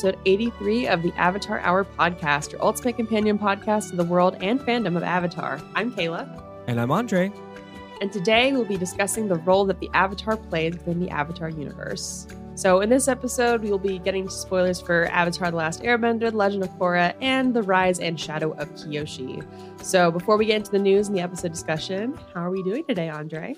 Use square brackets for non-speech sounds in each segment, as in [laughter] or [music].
episode 83 of the Avatar Hour podcast, your ultimate companion podcast of the world and fandom of Avatar. I'm Kayla. And I'm Andre. And today we'll be discussing the role that the Avatar plays within the Avatar universe. So, in this episode, we will be getting spoilers for Avatar The Last Airbender, The Legend of Korra, and The Rise and Shadow of Kyoshi. So, before we get into the news and the episode discussion, how are we doing today, Andre?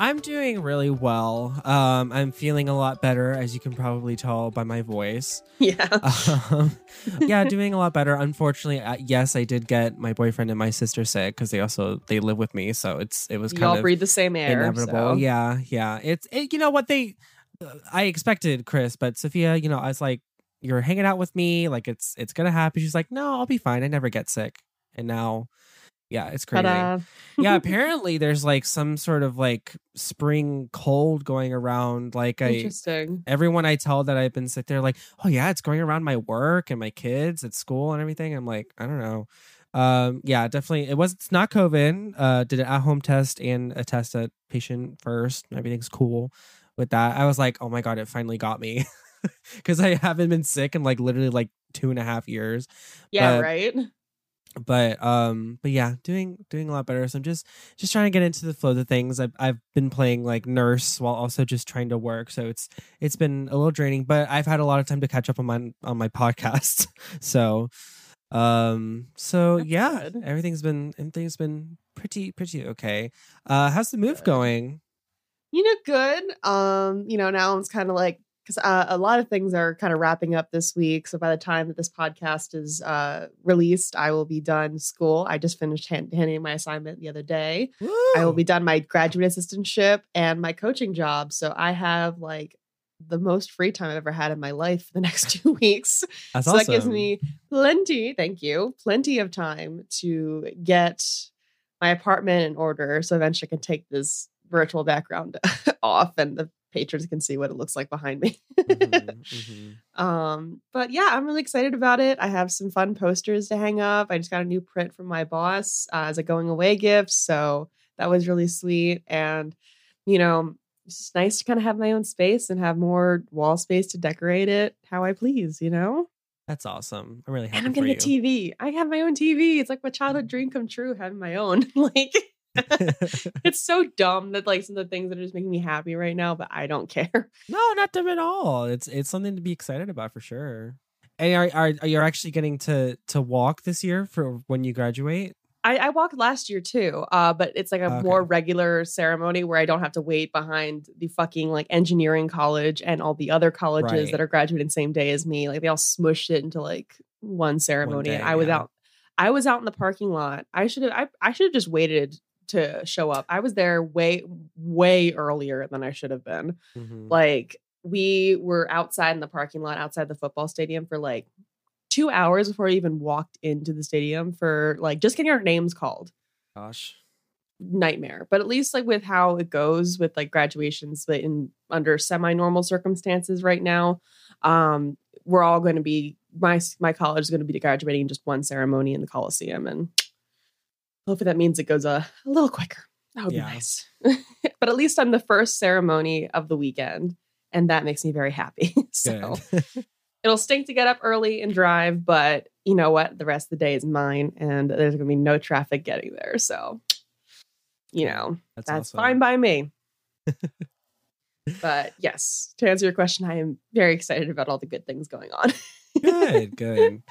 I'm doing really well. Um, I'm feeling a lot better, as you can probably tell by my voice. [laughs] Yeah. [laughs] Um, yeah, doing a lot better. Unfortunately, uh, yes, I did get my boyfriend and my sister sick because they also they live with me, so it's it was kind Y'all of breathe the same air. inevitable. so- Yeah, yeah. It's it, you know what they. uh, I expected Chris, but Sophia, you know, I was like, "You're hanging out with me, like it's it's gonna happen." She's like, "No, I'll be fine. I never get sick." And now, yeah, it's crazy. Ta-da. yeah, [laughs] apparently there's like some sort of like spring cold going around. Like I Interesting. everyone I tell that I've been sick, they're like, "Oh yeah, it's going around my work and my kids at school and everything." I'm like, I don't know. Um, yeah, definitely. It was. It's not COVID. Uh, did an at-home test and a test at patient first. Everything's cool with that. I was like, oh my god, it finally got me [laughs] because I haven't been sick in like literally like two and a half years Yeah, but- right? But um but yeah doing doing a lot better so i'm just just trying to get into the flow of things i've, I've been playing like nurse while also just trying to work so it's it's been a little draining but i've had a lot of time to catch up on my on my [laughs] podcast so um so That's yeah good. everything's been everything's been pretty pretty okay uh how's the move Good. going You know, good. Um, you know, now it's kind of like because uh, a lot of things are kind of wrapping up this week. So by the time that this podcast is uh, released, I will be done school. I just finished hand- handing in my assignment the other day. I will be done my graduate assistantship and my coaching job. So I have like the most free time I've ever had in my life for the [laughs] next two weeks. That's so that gives me plenty, thank you, plenty of time to get my apartment in order. So eventually I can take this virtual background [laughs] off and the patrons can see what it looks like behind me. Mhm, [laughs] mhm. um, but yeah, I'm really excited about it. I have some fun posters to hang up. I just got a new print from my boss uh, as a going away gift. So that was really sweet. And, you know, it's nice to kind of have my own space and have more wall space to decorate it how I please, you know? that's awesome i'm really happy And I'm getting a TV. I have my own TV. It's like my childhood dream come true having my own. [laughs] like [laughs] it's so dumb that like some of the things that are just making me happy right now, but I don't [laughs] care. No, not them at all. It's it's something to be excited about for sure. And are are, are you actually getting to to walk this year for when you graduate? I, I walked last year too, uh, but it's like a Okay. more regular ceremony where I don't have to wait behind the fucking like engineering college and all the other colleges Right. that are graduating same day as me. Like they all smushed it into like one ceremony, and day, I was yeah. out. I was out in the parking lot. I should have. I, I should have just waited to show up. I was there way way earlier than I should have been. Mhm. Like we were outside in the parking lot outside the football stadium for like two hours before we even walked into the stadium for like just getting our names called Gosh, nightmare but at least like with how it goes with like graduations but in under semi-normal circumstances right now um we're all going to be my my college is going to be graduating in just one ceremony in the coliseum and hopefully that means it goes a, a little quicker that would Yeah. be nice [laughs] but at least i'm the first ceremony of the weekend and that makes me very happy [laughs] so [laughs] it'll stink to get up early and drive, but you know what? The rest of the day is mine, and there's gonna be no traffic getting there. So, you know, that's that's awesome. fine by me. but yes, to answer your question, I am very excited about all the good things going on. good, good.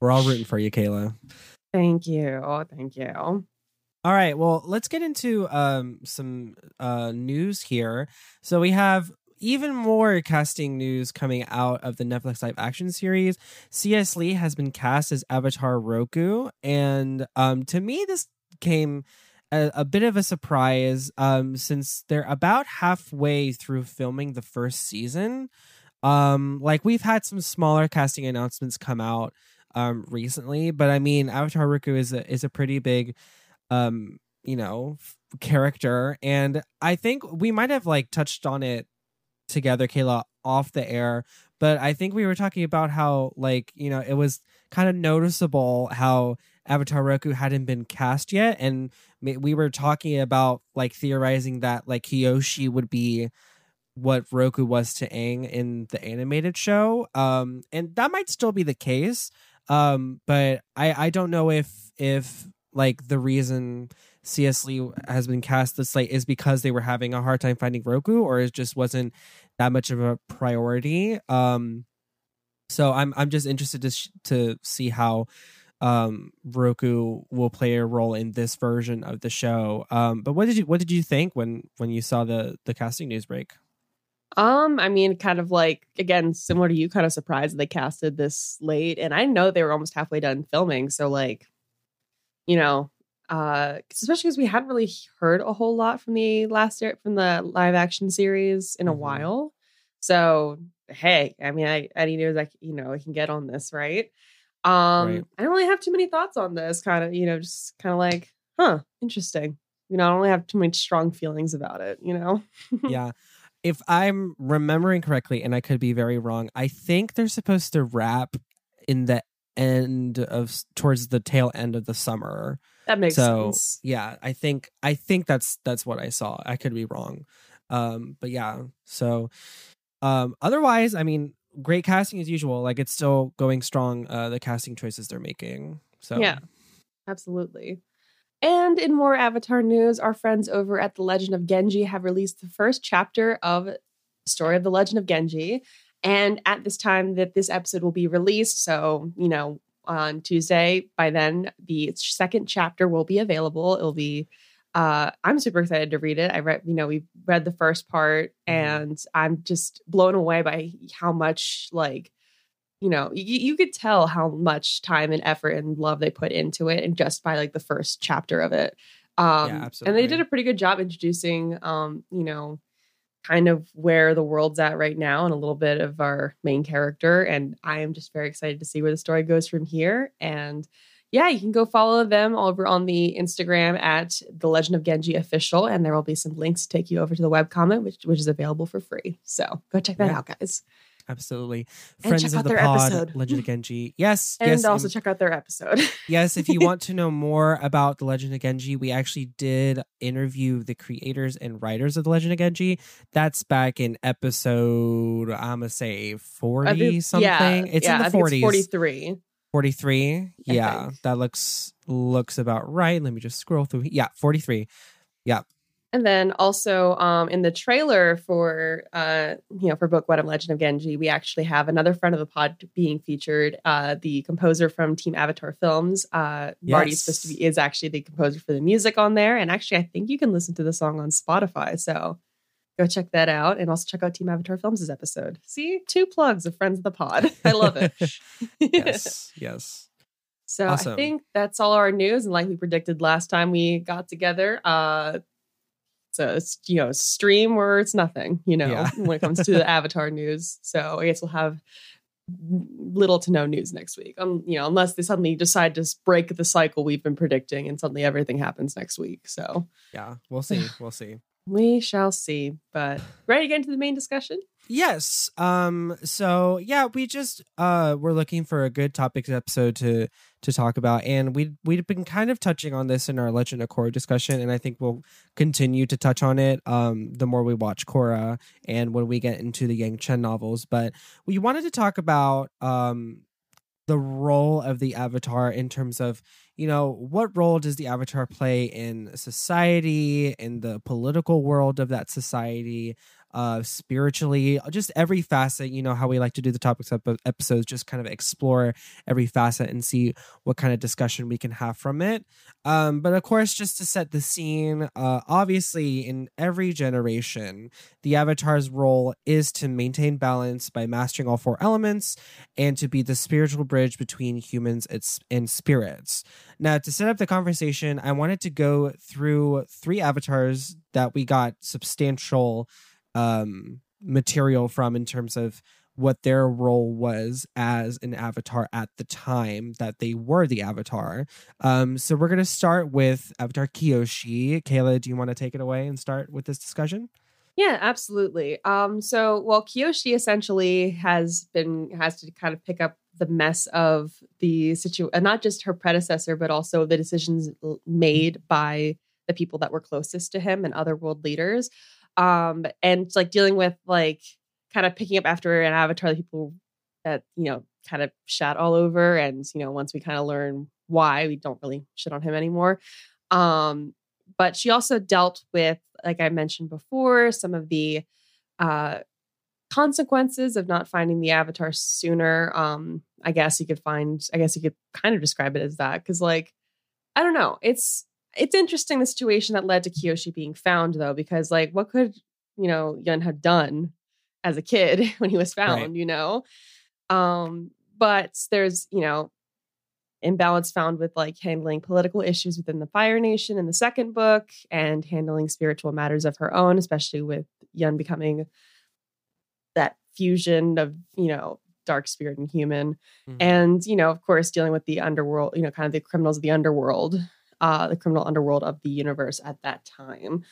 We're all rooting for you, Kayla. Thank you. Thank you. All right, well, let's get into um some uh news here. So we have even more casting news coming out of the Netflix live action series. C.S. Lee has been cast as Avatar Roku, and um to me this came a, a bit of a surprise um since they're about halfway through filming the first season. Um like we've had some smaller casting announcements come out um recently, but I mean Avatar Roku is a is a pretty big um you know f- character and i think we might have like touched on it together kayla off the air but i think we were talking about how like you know it was kind of noticeable how avatar roku hadn't been cast yet and we were talking about like theorizing that like kyoshi would be what Roku was to Aang in the animated show. Um, and that might still be the case. Um, but I I don't know if if like the reason C.S. Lee has been cast this slate is because they were having a hard time finding Roku, or it just wasn't that much of a priority. Um, so I'm I'm just interested to sh- to see how um Roku will play a role in this version of the show. Um, but what did you what did you think when when you saw the the casting news break? Um, I mean, kind of like again, similar to you, kind of surprised they casted this late, and I know they were almost halfway done filming. So, like, you know, uh, especially because we hadn't really heard a whole lot from the last year from the live action series in a Mhm. while. So, hey, I mean, I any news I you know I can get on this, right? Um, Right. I don't really have too many thoughts on this. Kind of, you know, just kind of like, huh, interesting. You know, I don't really have too many strong feelings about it. You know. yeah. If I'm remembering correctly, and I could be very wrong, I think they're supposed to wrap in the end of towards the tail end of the summer. That makes so sense. yeah, I think I think that's that's what I saw. I could be wrong. Um, but yeah. So um otherwise, I mean, great casting as usual. Like it's still going strong, uh the casting choices they're making. So Yeah. Absolutely. And in more Avatar news, our friends over at The Legend of Genji have released the first chapter of Story of the Legend of Genji. And at this time that this episode will be released, so, you know, on Tuesday, by then, the second chapter will be available. It'll be, uh, I'm super excited to read it. I read, you know, we read the first part Mhm. and I'm just blown away by how much, like, you know, you, you could tell how much time and effort and love they put into it, and just by like the first chapter of it. Um, And absolutely. they did a pretty good job introducing, um, you know, kind of where the world's at right now and a little bit of our main character. And I am just very excited to see where the story goes from here. And yeah, you can go follow them over on the Instagram at the Legend of Genji official, and there will be some links to take you over to the webcomic, which which is available for free. So go check that Yeah. out, guys. Absolutely. And Friends of the pod, episode. Legend of Genji. Yes, [laughs] And yes. also and- check out their episode. [laughs] yes, if you want to know more about The Legend of Genji, we actually did interview the creators and writers of The Legend of Genji. That's back in episode, I'm going to say 40 something. Yeah, it's yeah, in the I think 40s. It's 43. 43. Yeah, that looks looks about right. Let me just scroll through. Yeah, 43. And then also um, in the trailer for uh, you know for book one of Legend of Genji, we actually have another friend of the pod being featured. Uh, the composer from Team Avatar Films, uh, Marty's supposed to be is actually the composer for the music on there. And actually, I think you can listen to the song on Spotify. So go check that out, and also check out Team Avatar Films' episode. See, two plugs of friends of the pod. [laughs] I love it. [laughs] yes, yes. So Awesome. I think that's all our news. And like we predicted last time we got together, uh so it's you know, stream where it's nothing, you know, Yeah. when it comes to the [laughs] Avatar news. So I guess we'll have little to no news next week. Um, you know, unless they suddenly decide to break the cycle we've been predicting and suddenly everything happens next week. So Yeah, we'll see. We'll see. [sighs] we shall see. But ready to get into the main discussion? Yes. Um so yeah, we just uh we're looking for a good topics episode to to talk about and we we've been kind of touching on this in our Legend of Korra discussion and I think we'll continue to touch on it um the more we watch Korra and when we get into the Yangchen novels, but we wanted to talk about um the role of the avatar in terms of you know what role does the avatar play in society in the political world of that society uh spiritually just every facet you know how we like to do the topics ep- episodes just kind of explore every facet and see what kind of discussion we can have from it. Um but of course just to set the scene uh obviously in every generation the avatar's role is to maintain balance by mastering all four elements and to be the spiritual bridge between humans and spirits. Now to set up the conversation i wanted to go through three avatars that we got substantial um material from in terms of what their role was as an avatar at the time that they were the avatar. Um, so we're gonna start with Avatar Kyoshi. Kayla, do you want to take it away and start with this discussion? Yeah, absolutely. Um, so well, Kyoshi essentially has been has to kind of pick up the mess of the situation, not just her predecessor, but also the decisions made by the people that were closest to him and other world leaders. Um, and like dealing with like kind of picking up after an avatar that people that, you know, kind of shat all over. And, you know, once we kind of learn why, we don't really shit on him anymore. Um, but she also dealt with, like I mentioned before, some of the uh consequences of not finding the avatar sooner. Um, I guess you could find, I guess you could kind of describe it as that. Cause like, I don't know. It's it's interesting the situation that led to Kyoshi being found though, because like what could, you know, Yun have done as a kid [laughs] when he was found, right. you know? Um, but there's, you know, imbalance found with like handling political issues within the Fire Nation in the second book and handling spiritual matters of her own, especially with Yun becoming that fusion of, you know, dark spirit and human. Mm-hmm. And, you know, of course, dealing with the underworld, you know, kind of the criminals of the underworld, uh, the criminal underworld of the universe at that time.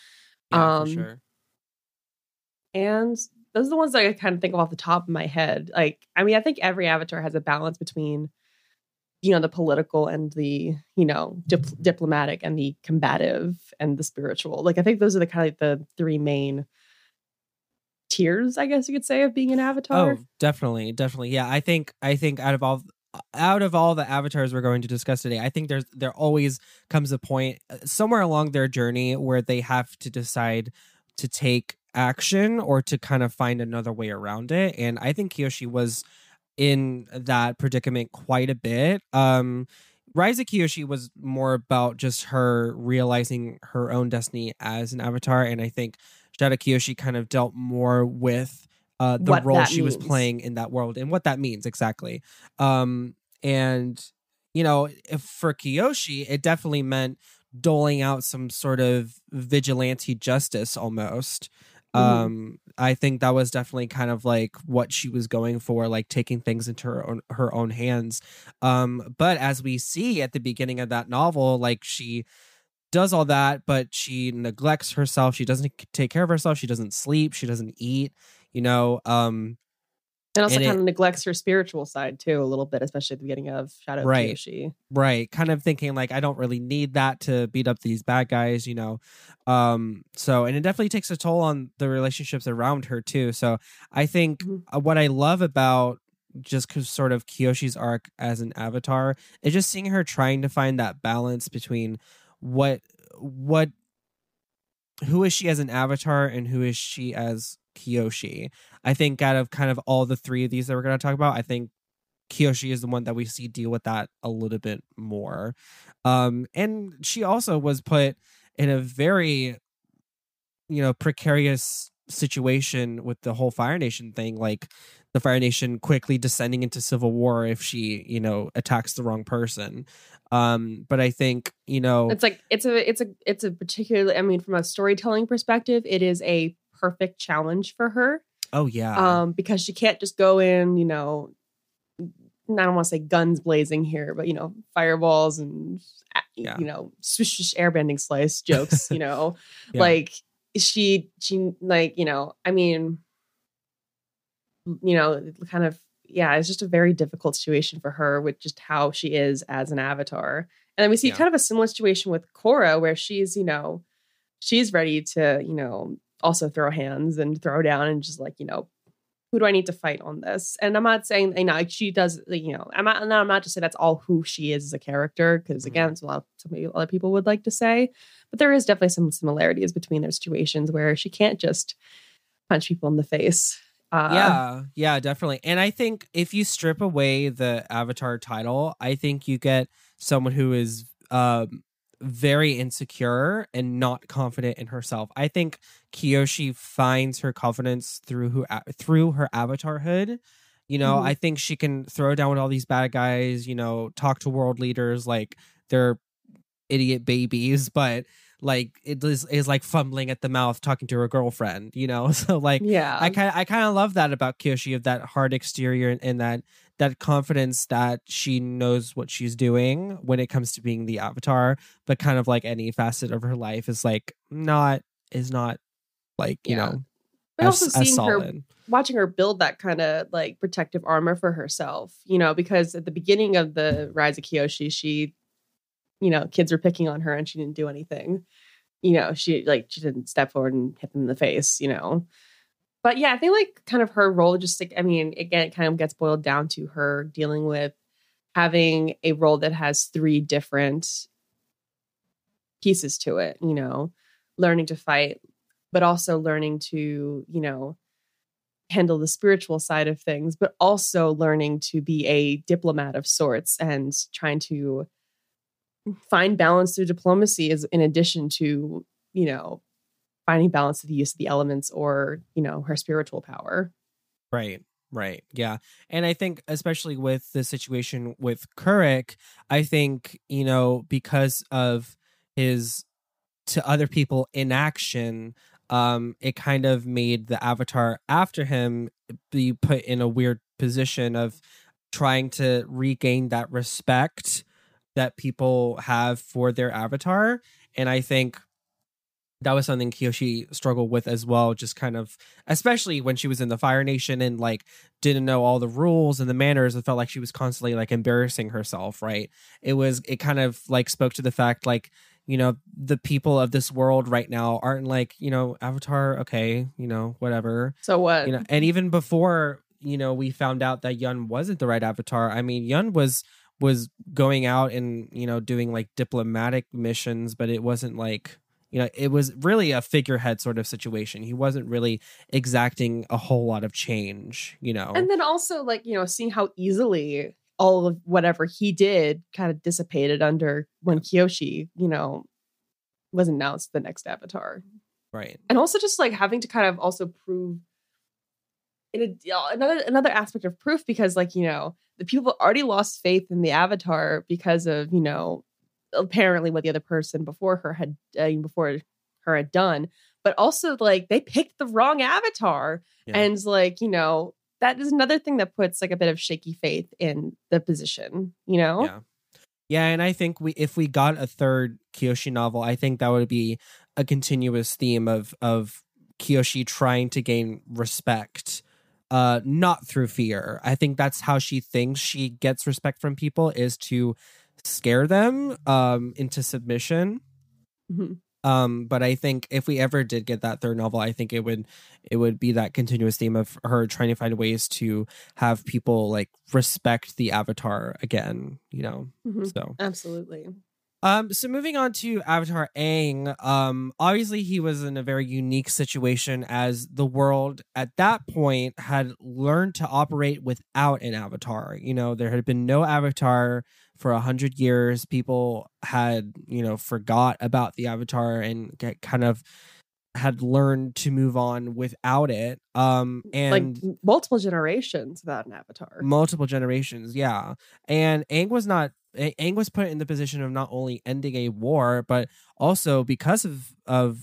Yeah, um, for sure. And those are the ones that I kind of think of off the top of my head. Like, I mean, I think every avatar has a balance between, you know, the political and the, you know, dip- diplomatic and the combative and the spiritual. Like, I think those are the kind of like the three main tiers, I guess you could say, of being an avatar. Oh, definitely, definitely. Yeah, I think I think out of all out of all the avatars we're going to discuss today, I think there's there always comes a point uh, somewhere along their journey where they have to decide to take action or to kind of find another way around it. And I think Kyoshi was in that predicament quite a bit. Um Rise of Kyoshi was more about just her realizing her own destiny as an avatar, and I think Shadow Kyoshi kind of dealt more with uh, the what role she means. was playing in that world and what that means exactly. Um, and you know, for Kyoshi, it definitely meant doling out some sort of vigilante justice almost. Mm-hmm. Um, I think that was definitely kind of like what she was going for, like taking things into her own her own hands. Um, but as we see at the beginning of that novel, like she does all that, but she neglects herself. She doesn't take care of herself. She doesn't sleep. She doesn't eat. You know, um, and also and kind it, of neglects her spiritual side too a little bit, especially at the beginning of Shadow right, Kyoshi. Right. Kind of thinking like I don't really need that to beat up these bad guys, you know. Um, so and it definitely takes a toll on the relationships around her too. So I think mm-hmm. what I love about just sort of Kyoshi's arc as an avatar is just seeing her trying to find that balance between what what who is she as an avatar and who is she as Kyoshi. I think out of kind of all the three of these that we're going to talk about, I think Kyoshi is the one that we see deal with that a little bit more. Um, and she also was put in a very, you know, precarious situation with the whole Fire Nation thing. Like the Fire Nation quickly descending into civil war if she, you know, attacks the wrong person. Um, but I think, you know, it's like it's a it's a it's a particularly I mean, from a storytelling perspective, it is a perfect challenge for her. Oh yeah. Um, because she can't just go in, you know, I don't want to say guns blazing here, but you know, fireballs and yeah. you know, swish, swish airbending slice [laughs] jokes, you know. yeah. Like she she like, you know, I mean, you know, kind of yeah, it's just a very difficult situation for her with just how she is as an avatar. And then we see yeah. kind of a similar situation with Korra where she's, you know, she's ready to, you know, also throw hands and throw down and just like you know who do I need to fight on this? And I'm not saying you know like she does you know I'm not I'm not just saying that's all who she is as a character because mm-hmm. again it's a lot of other people would like to say, but there is definitely some similarities between their situations where she can't just punch people in the face. Uh, yeah, yeah, definitely. And I think if you strip away the Avatar title, I think you get someone who is um, very insecure and not confident in herself. I think Kyoshi finds her confidence through who through her avatarhood. You know, mm-hmm. I think she can throw down with all these bad guys, you know, talk to world leaders like they're idiot babies, [laughs] but like it is, is like fumbling at the mouth talking to her girlfriend, you know? [laughs] So like yeah. I kind I kind of love that about Kyoshi of that hard exterior and, and that that confidence that she knows what she's doing when it comes to being the avatar, but kind of like any facet of her life is like not is not like, you yeah. know, but as, also seeing her watching her build that kind of like protective armor for herself, you know, because at the beginning of the Rise of Kyoshi, she, you know, kids were picking on her and she didn't do anything. you know, she like she didn't step forward and hit them in the face, you know. But yeah, I think like kind of her role just like I mean, again, it kind of gets boiled down to her dealing with having a role that has three different pieces to it, you know, learning to fight, but also learning to, you know, handle the spiritual side of things, but also learning to be a diplomat of sorts and trying to find balance through diplomacy is in addition to, you know, finding balance through the use of the elements or, you know, her spiritual power. Right. Right. Yeah. And I think especially with the situation with Kuruk, I think, you know, because of his to other people inaction, um, it kind of made the avatar after him be put in a weird position of trying to regain that respect that people have for their avatar. And I think that was something Kyoshi struggled with as well, just kind of, especially when she was in the Fire Nation and like didn't know all the rules and the manners. It felt like she was constantly like embarrassing herself, right? It was, it kind of like spoke to the fact like, you know, the people of this world right now aren't like, you know, Avatar, okay, you know, whatever. So what? You know, and even before, you know, we found out that Yun wasn't the right Avatar, I mean, Yun was was going out and you know doing like diplomatic missions but it wasn't like you know it was really a figurehead sort of situation he wasn't really exacting a whole lot of change you know and then also like you know seeing how easily all of whatever he did kind of dissipated under when Kyoshi, you know, was announced the next avatar. Right. And also just like having to kind of also prove in a, uh, another another aspect of proof because like, you know, the people already lost faith in the avatar because of, you know, apparently what the other person before her had uh, before her had done but also like they picked the wrong avatar yeah. and like you know that is another thing that puts like a bit of shaky faith in the position you know? Yeah. Yeah and i think we if we got a third Kyoshi novel i think that would be a continuous theme of of kyoshi trying to gain respect uh not through fear. I think that's how she thinks she gets respect from people is to scare them um into submission mm-hmm. um but i think if we ever did get that third novel i think it would it would be that continuous theme of her trying to find ways to have people like respect the avatar again you know mm-hmm. so absolutely um, so moving on to Avatar Aang, um, obviously he was in a very unique situation as the world at that point had learned to operate without an avatar. You know, there had been no avatar for a hundred years. People had, you know, forgot about the avatar and get kind of had learned to move on without it. Um, and like multiple generations without an avatar. Multiple generations, yeah. And Aang was not Aang was put in the position of not only ending a war, but also because of of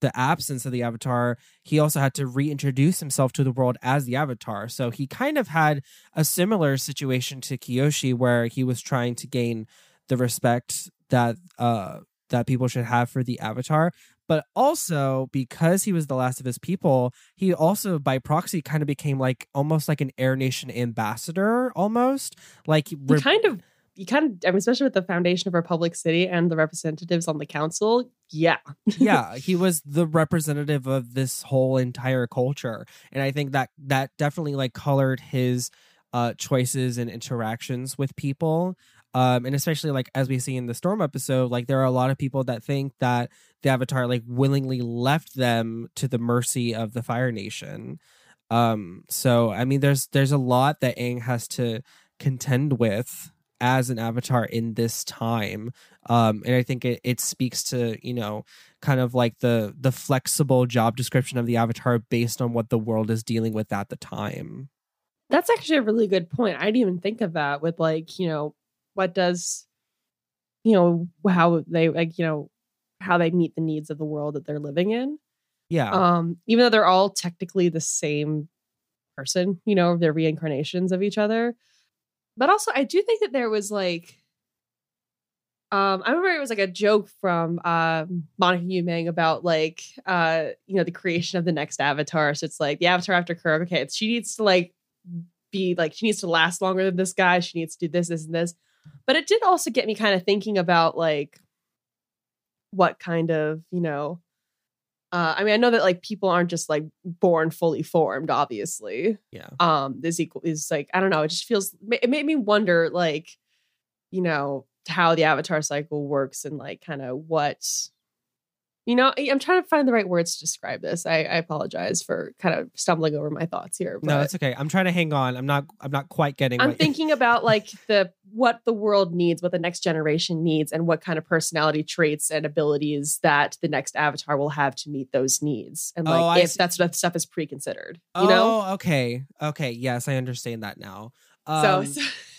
the absence of the avatar, he also had to reintroduce himself to the world as the avatar. So he kind of had a similar situation to Kyoshi, where he was trying to gain the respect that uh that people should have for the avatar but also because he was the last of his people he also by proxy kind of became like almost like an air nation ambassador almost like he kind of you kind of, I mean, especially with the foundation of Republic City and the representatives on the council. Yeah. [laughs] yeah. He was the representative of this whole entire culture. And I think that that definitely like colored his uh, choices and interactions with people. Um, and especially like as we see in the storm episode like there are a lot of people that think that the avatar like willingly left them to the mercy of the fire nation um so i mean there's there's a lot that Aang has to contend with as an avatar in this time um and i think it, it speaks to you know kind of like the the flexible job description of the avatar based on what the world is dealing with at the time. That's actually a really good point. I didn't even think of that with like you know what does you know how they like you know how they meet the needs of the world that they're living in. Yeah. Um even though they're all technically the same person you know they're reincarnations of each other but also, I do think that there was like, um, I remember it was like a joke from um, Monica Yumeng about like, uh, you know, the creation of the next Avatar. So it's like the Avatar after Kuruk. Okay, she needs to like be like she needs to last longer than this guy. She needs to do this, this, and this. But it did also get me kind of thinking about like what kind of you know uh, I mean, I know that like people aren't just like born fully formed, obviously. Yeah. Um, this equal is like I don't know. It just feels it made me wonder, like, you know, how the avatar cycle works and like kind of what you know, I'm trying to find the right words to describe this. I, I apologize for kind of stumbling over my thoughts here. no, that's okay. I'm trying to hang on. I'm not. I'm not quite getting. I'm thinking about like the what the world needs, what the next generation needs, and what kind of personality traits and abilities that the next avatar will have to meet those needs, and like oh, if see. that's that stuff is pre-considered. You oh, know? okay, okay, yes, I understand that now. Um, so, so [laughs]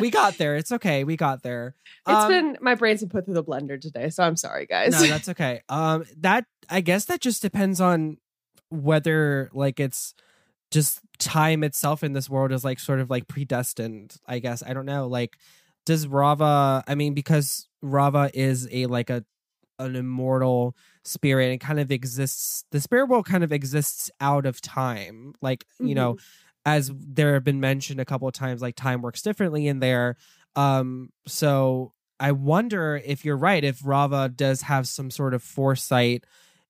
we got there. It's okay. We got there. [laughs] It's um, been my brain's been put through the blender today, so I'm sorry, guys. No, [laughs] that's okay. Um, that I guess that just depends on whether like it's just time itself in this world is like sort of like predestined. I guess I don't know. Like, does Raava? I mean, because Raava is a like a an immortal spirit and kind of exists. The spirit world kind of exists out of time. Like you mm-hmm. know as there have been mentioned a couple of times, like time works differently in there. Um, so I wonder if you're right, if Raava does have some sort of foresight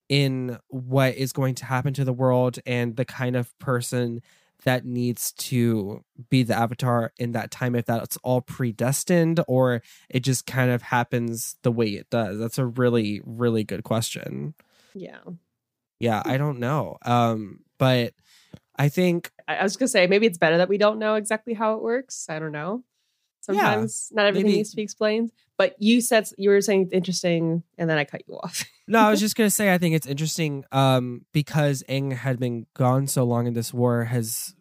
in what is going to happen to the world and the kind of person that needs to be the avatar in that time if that's all predestined or it just kind of happens the way it does. That's a really really good question. Yeah. Yeah i don't know. Um but I think I was gonna say maybe it's better that we don't know exactly how it works. I don't know. Sometimes yeah, not everything maybe. needs to be explained. But you said you were saying it's interesting, and then I cut you off. [laughs] no, I was just gonna say I think it's interesting um, because Aang had been gone so long in this war, has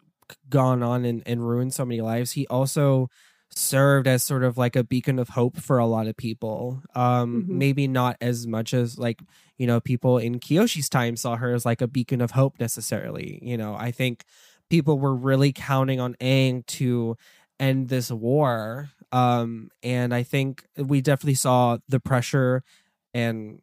gone on and, and ruined so many lives. He also served as sort of like a beacon of hope for a lot of people. Um, mm-hmm. Maybe not as much as like, you know, people in Kyoshi's time saw her as like a beacon of hope necessarily. You know, I think people were really counting on Aang to end this war. Um, and I think we definitely saw the pressure and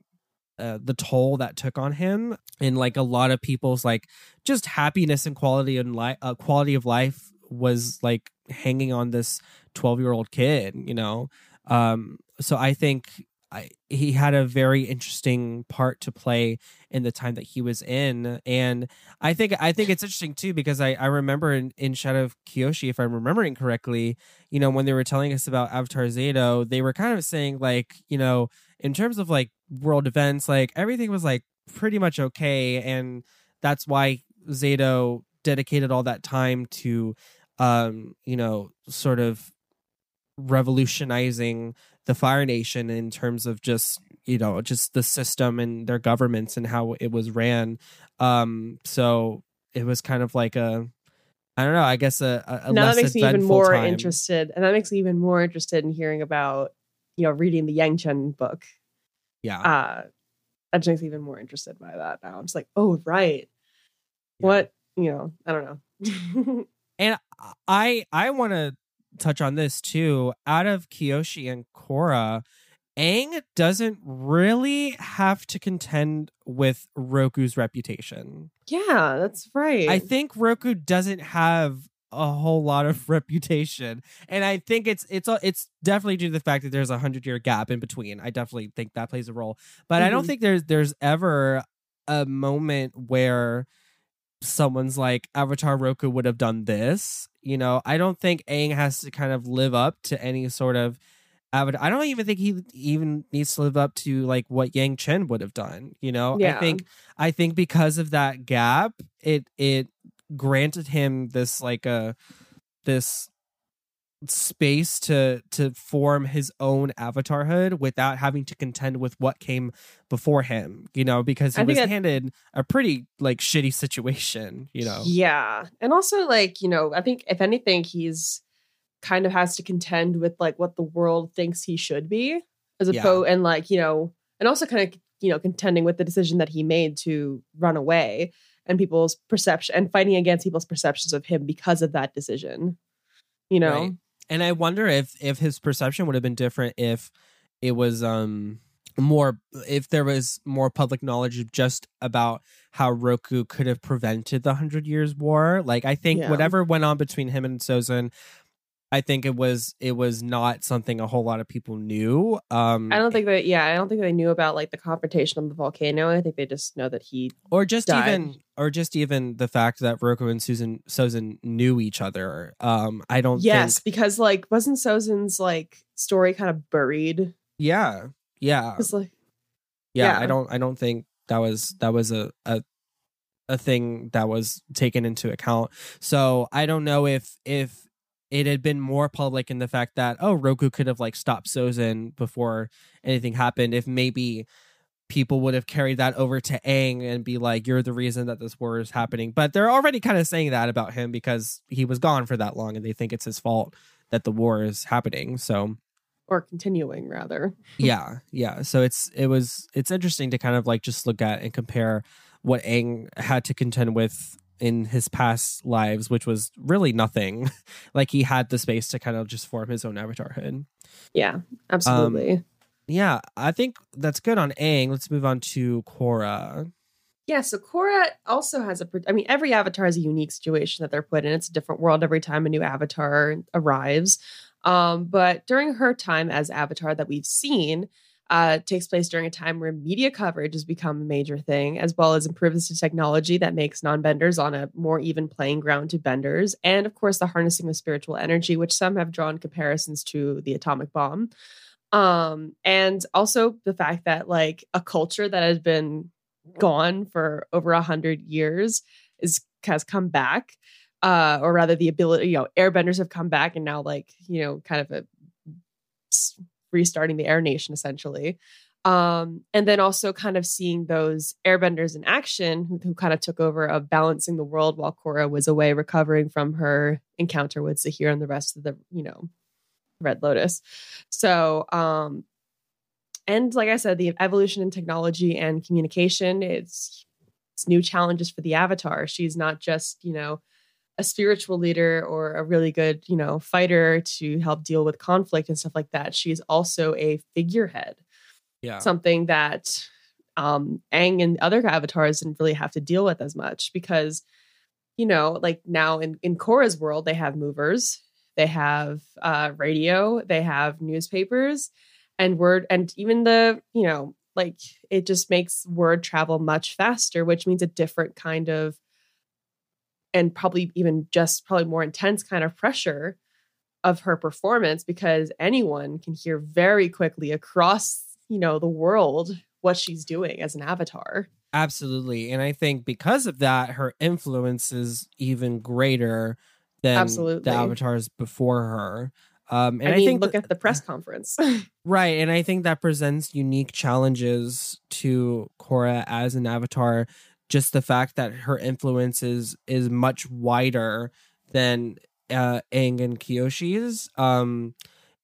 uh, the toll that took on him and like a lot of people's like just happiness and quality and life uh, quality of life was like hanging on this 12 year old kid, you know? Um, so I think I, he had a very interesting part to play in the time that he was in, and I think I think it's interesting too because I I remember in, in Shadow of Kyoshi, if I'm remembering correctly, you know when they were telling us about Avatar Szeto, they were kind of saying like you know in terms of like world events, like everything was like pretty much okay, and that's why Szeto dedicated all that time to um you know sort of revolutionizing the Fire Nation in terms of just you know just the system and their governments and how it was ran. Um, so it was kind of like a I don't know. I guess a, a now that makes me even more time. interested, and that makes me even more interested in hearing about you know reading the Yangchen book. Yeah, uh, that just makes me even more interested by that. Now I'm just like, oh right, yeah. what you know? I don't know. [laughs] and I I want to touch on this too. Out of Kyoshi and Korra, Aang doesn't really have to contend with Roku's reputation. Yeah, that's right. I think Roku doesn't have a whole lot of [laughs] reputation, and I think it's it's it's definitely due to the fact that there's a hundred year gap in between. I definitely think that plays a role, but mm-hmm. I don't mm-hmm. think there's there's ever a moment where someone's like Avatar Roku would have done this. You know, I don't think Aang has to kind of live up to any sort of Avatar. I don't even think he even needs to live up to like what Yangchen would have done. You know, yeah. I think I think because of that gap, it it granted him this like a uh, this space to to form his own avatarhood without having to contend with what came before him you know because he was handed a pretty like shitty situation you know? Yeah and also like you know i think if anything he's kind of has to contend with like what the world thinks he should be as opposed yeah. and like you know and also kind of you know contending with the decision that he made to run away and people's perception and fighting against people's perceptions of him because of that decision you know? Right and I wonder if if his perception would have been different if it was um more if there was more public knowledge just about how Roku could have prevented the Hundred Years War. Like I think yeah. whatever went on between him and Sozin, I think it was it was not something a whole lot of people knew. Um I don't think that. Yeah, I don't think they knew about like the confrontation on the volcano. I think they just know that he. or just died. even or just even the fact that Roku and Susan Sozin knew each other. Um I don't Yes, think because like wasn't Sozin's like story kind of buried? Yeah. Yeah. Like yeah, Yeah. I don't I don't think that was that was a a a thing that was taken into account. So I don't know if if it had been more public in the fact that oh Roku could have like stopped Sozin before anything happened if maybe people would have carried that over to Aang and be like you're the reason that this war is happening but they're already kind of saying that about him because he was gone for that long and they think it's his fault that the war is happening so or continuing rather. [laughs] yeah yeah so it's it was it's interesting to kind of like just look at and compare what Aang had to contend with in his past lives which was really nothing [laughs] like he had the space to kind of just form his own avatarhood Yeah, absolutely. yeah i think that's good on Aang let's move on to Korra Yeah, so Korra also has a. I mean, every avatar has a unique situation that they're put in. It's a different world every time a new avatar arrives. Um, but during her time as Avatar that we've seen, uh, takes place during a time where media coverage has become a major thing, as well as improvements to technology that makes non-benders on a more even playing ground to benders, and of course the harnessing of spiritual energy, which some have drawn comparisons to the atomic bomb. Um, and also the fact that like a culture that has been gone for over a hundred years is has come back uh or rather the ability you know airbenders have come back and now like you know kind of a restarting the air nation essentially um and then also kind of seeing those airbenders in action who, who kind of took over of balancing the world while Korra was away recovering from her encounter with Zahir and the rest of the you know red lotus so um and like I said, the evolution in technology and communication, it's it's new challenges for the avatar. She's not just, you know, a spiritual leader or a really good, you know, fighter to help deal with conflict and stuff like that. She's also a figurehead, yeah something that um Aang and other avatars didn't really have to deal with as much because, you know, like now in, in Korra's world, they have movers, they have uh radio, they have newspapers and word and even the you know like it just makes word travel much faster which means a different kind of and probably even just probably more intense kind of pressure of her performance because anyone can hear very quickly across you know the world what she's doing as an avatar. Absolutely. And i think because of that her influence is even greater than Absolutely. the avatars before her. Um and i i, think look at the press conference. [laughs] Right, and I think that presents unique challenges to Korra as an avatar. Just the fact that her influence is is much wider than uh, Aang and Kyoshi's. Um,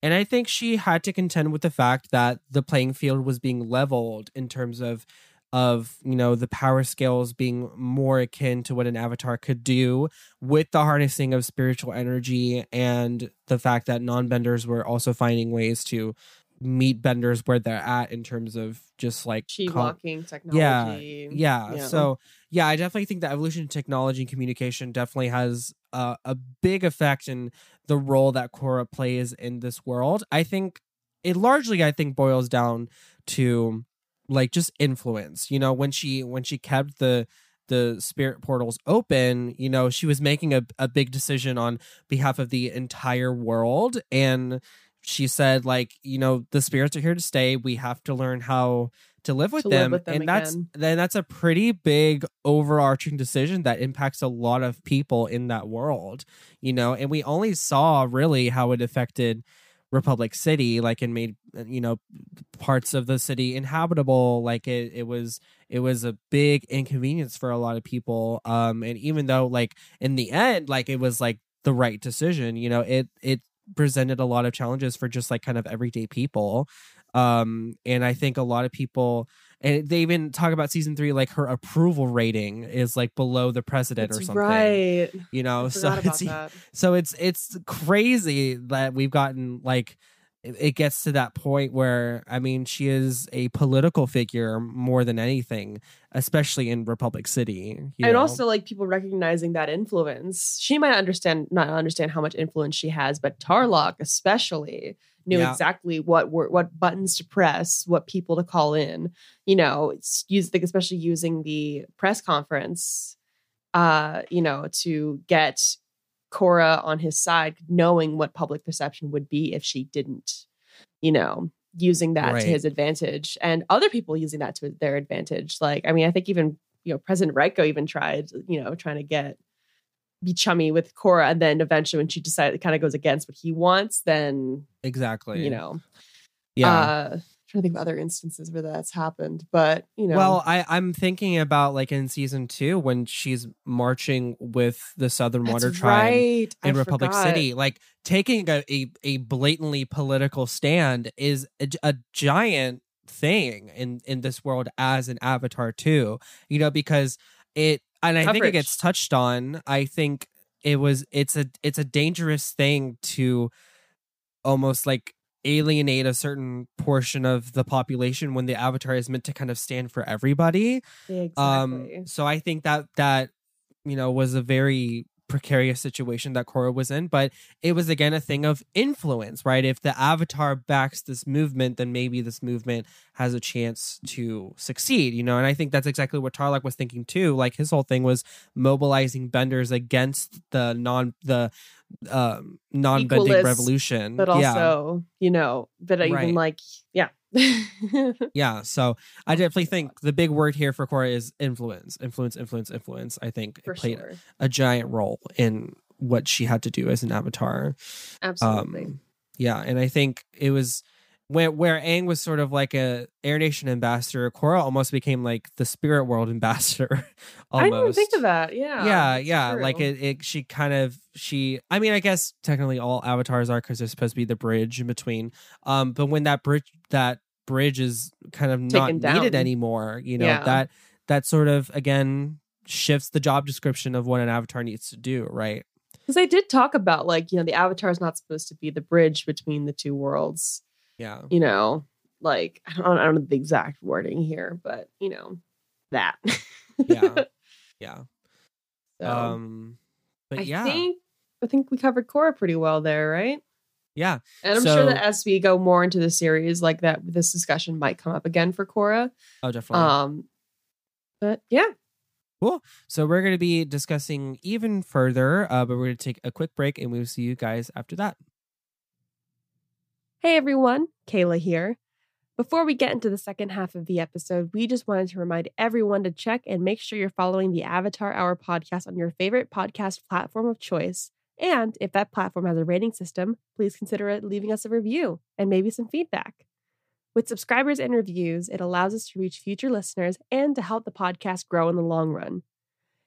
and I think she had to contend with the fact that the playing field was being leveled in terms of of you know the power scales being more akin to what an avatar could do with the harnessing of spiritual energy and the fact that non-benders were also finding ways to meet benders where they're at in terms of just like chi com- walking technology yeah. Yeah. So yeah, I definitely think the evolution of technology and communication definitely has uh, a big effect in the role that Korra plays in this world. I think it largely, I think, boils down to like just influence. You know, when she when she kept the the spirit portals open, you know, she was making a, a big decision on behalf of the entire world. And she said, like, you know, the spirits are here to stay. We have to learn how to live with, To live them. with them and that's then that's a pretty big overarching decision that impacts a lot of people in that world, you know, and we only saw really how it affected Republic City, like and made you know parts of the city inhabitable. Like it, it was it was a big inconvenience for a lot of people. Um, and even though like in the end, like it was like the right decision, you know, it it presented a lot of challenges for just like kind of everyday people. Um, and I think a lot of people and they even talk about season three, like her approval rating is like below the president or something. right You know, [laughs] so it's that. so it's it's crazy that we've gotten like it gets to that point where I mean she is a political figure more than anything, especially in Republic City. and know? also like people recognizing that influence. She might understand not understand how much influence she has, but Tarlok especially knew yeah. exactly what were what buttons to press, what people to call in. You know, it's use like especially using the press conference, uh, you know, to get Korra on his side, knowing what public perception would be if she didn't, you know, using that right. to his advantage and other people using that to their advantage. Like, I mean, I think even, you know, President Raiko even tried, you know, trying to get be chummy with Korra. And then eventually when she decided it kind of goes against what he wants, then exactly, you know, yeah. Uh, trying to think of other instances where that's happened, but you know. Well, I I'm thinking about like in season two when she's marching with the Southern that's Water Tribe right. in I Republic forgot. City, like taking a, a, a blatantly political stand is a, a giant thing in in this world as an avatar too. You know because it and I Coverage. think it gets touched on. I think it was it's a it's a dangerous thing to almost like alienate a certain portion of the population when the avatar is meant to kind of stand for everybody. Exactly. Um, so I think that that you know was a very precarious situation that Korra was in, but it was again a thing of influence, right? If the avatar backs this movement, then maybe this movement has a chance to succeed, you know? And I think that's exactly what Tarlok was thinking too. Like his whole thing was mobilizing benders against the non the um non-bending revolution. But also, yeah. you know, but right. even like yeah, [laughs] yeah, so I definitely think the big word here for Korra is influence, influence, influence, influence. I think for it played sure. a giant role in what she had to do as an avatar. Absolutely. Um, yeah, and I think it was where where Aang was sort of like a Air Nation ambassador, Korra almost became like the spirit world [laughs] ambassador. almost. I didn't think of that. Yeah. Yeah, yeah. True. Like it, it she kind of she I mean, I guess technically all avatars are because they're supposed to be the bridge in between. Um, but when that bridge that bridge is kind of Taken not down. needed anymore, you know, yeah. that that sort of again shifts the job description of what an avatar needs to do, right? Because they did talk about like, you know, the avatar is not supposed to be the bridge between the two worlds yeah. You know, like I don't, I don't know the exact wording here, but you know, that. yeah. [laughs] Yeah. So, um but I yeah. Think, I think we covered Korra pretty well there, right? Yeah. And I'm so, sure that as we go more into the series, like that this discussion might come up again for Korra. Oh, definitely. Um but yeah. Cool. So we're going to be discussing even further, uh, but we're going to take a quick break and we'll see you guys after that. Hey everyone, Kayla here. Before we get into the second half of the episode, we just wanted to remind everyone to check and make sure you're following the Avatar Hour podcast on your favorite podcast platform of choice. And if that platform has a rating system, please consider leaving us a review and maybe some feedback. With subscribers and reviews, it allows us to reach future listeners and to help the podcast grow in the long run.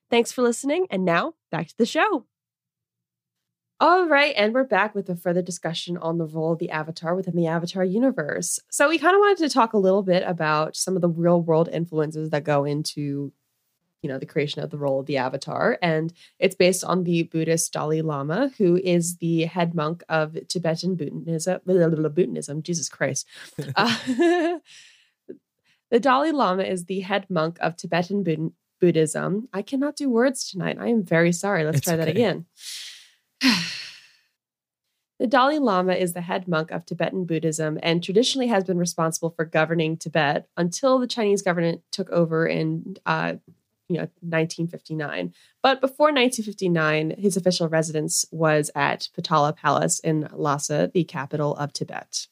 Thanks for listening, and now back to the show. All right, and we're back with a further discussion on the role of the Avatar within the Avatar universe. So, we kind of wanted to talk a little bit about some of the real world influences that go into, you know, the creation of the role of the Avatar, and it's based on the Buddhist Dalai Lama, who is the head monk of Tibetan Buddhism. Buddhism, Jesus Christ. [laughs] uh, [laughs] the Dalai Lama is the head monk of Tibetan Buddhism. I cannot do words tonight. I am very sorry. Let's it's try okay. that again. [sighs] the Dalai Lama is the head monk of Tibetan Buddhism and traditionally has been responsible for governing Tibet until the Chinese government took over in uh, you know 1959. But before 1959, his official residence was at Potala Palace in Lhasa, the capital of Tibet.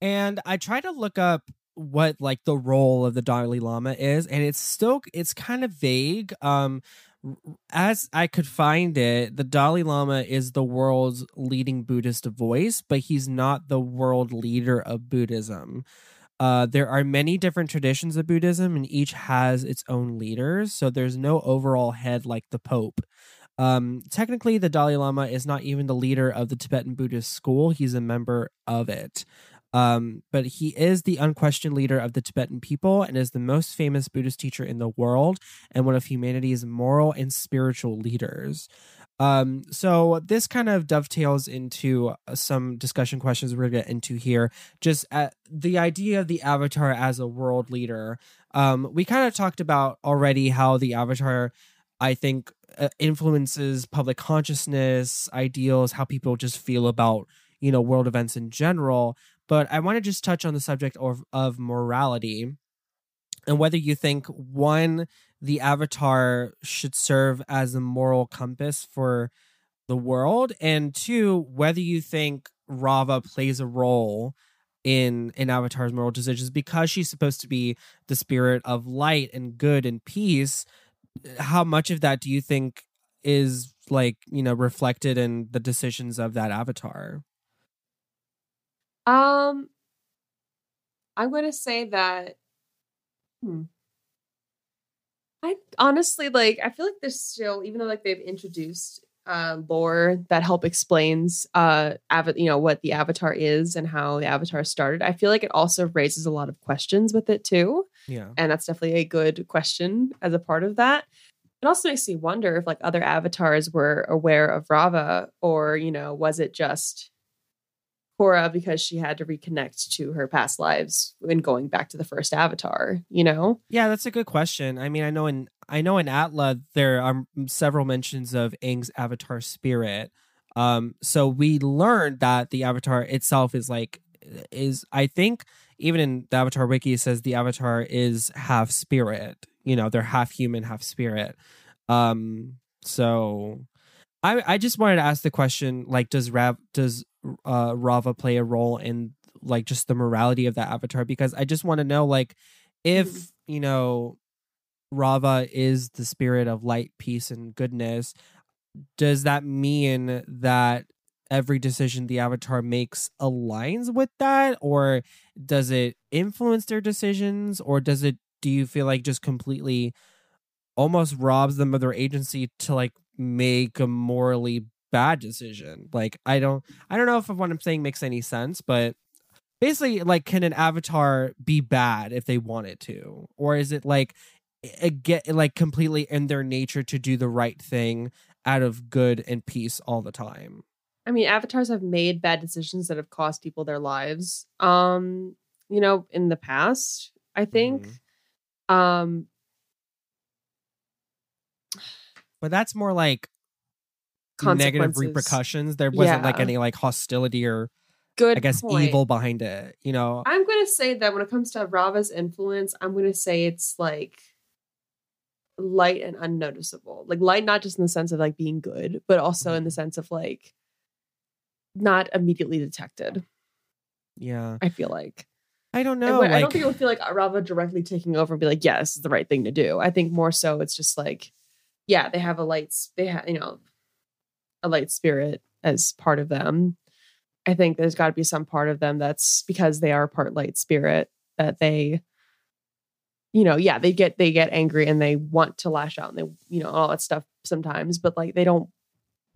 And I tried to look up what like the role of the Dalai Lama is, and it's still it's kind of vague. Um, as I could find it, the Dalai Lama is the world's leading Buddhist voice, but he's not the world leader of Buddhism. Uh, there are many different traditions of Buddhism, and each has its own leaders. So there's no overall head like the Pope. Um, technically, the Dalai Lama is not even the leader of the Tibetan Buddhist school, he's a member of it. Um, but he is the unquestioned leader of the Tibetan people and is the most famous Buddhist teacher in the world and one of humanity's moral and spiritual leaders. Um, so this kind of dovetails into uh, some discussion questions we're gonna get into here. Just at the idea of the avatar as a world leader. Um, we kind of talked about already how the avatar, I think, uh, influences public consciousness, ideals, how people just feel about you know world events in general. But I want to just touch on the subject of, of morality and whether you think one, the avatar should serve as a moral compass for the world, and two, whether you think Raava plays a role in in Avatar's moral decisions because she's supposed to be the spirit of light and good and peace. How much of that do you think is like you know reflected in the decisions of that avatar? Um, I'm going to say that. Hmm. I honestly like. I feel like there's still, even though like they've introduced uh, lore that help explains uh av- you know what the avatar is and how the avatar started i feel like it also raises a lot of questions with it too Yeah. and that's definitely a good question as a part of that it also makes me wonder if like other avatars were aware of Raava or you know was it just Korra because she had to reconnect to her past lives when going back to the first avatar you know Yeah, that's a good question. I mean, I know in I know in Atla there are several mentions of Aang's avatar spirit. Um, so we learned that the avatar itself is like is I think even in the Avatar wiki it says the avatar is half spirit. You know, they're half human, half spirit. Um, so I I just wanted to ask the question like does Rav does uh Raava play a role in like just the morality of that avatar because I just want to know like if Mhm. you know Raava is the spirit of light, peace, and goodness, does that mean that every decision the avatar makes aligns with that, or does it influence their decisions, or does it? Do you feel like just completely almost robs them of their agency to like make a morally bad decision? Like I don't, I don't know if what I'm saying makes any sense, but basically like can an avatar be bad if they wanted to or is it like it get like completely in their nature to do the right thing out of good and peace all the time I mean, avatars have made bad decisions that have cost people their lives. Um, you know, in the past, I think. Um, but that's more like negative repercussions there wasn't like any like hostility or Good. i guess point. evil behind it you know I'm going to say that when it comes to Raava's influence, I'm going to say it's like light and unnoticeable. Like light, not just in the sense of like being good, but also in the mm-hmm. sense of like not immediately detected. yeah I feel like. i don't know would- I don't think it would feel like Raava directly taking over and be like, yeah, this is the right thing to do. I think more so it's just like, yeah, they have a light, s- they have, you know, a light spirit as part of them. I think there's got to be some part of them that's because they are part light spirit that they, you know, yeah, they get they get angry and they want to lash out and they, you know, all that stuff sometimes, but like they don't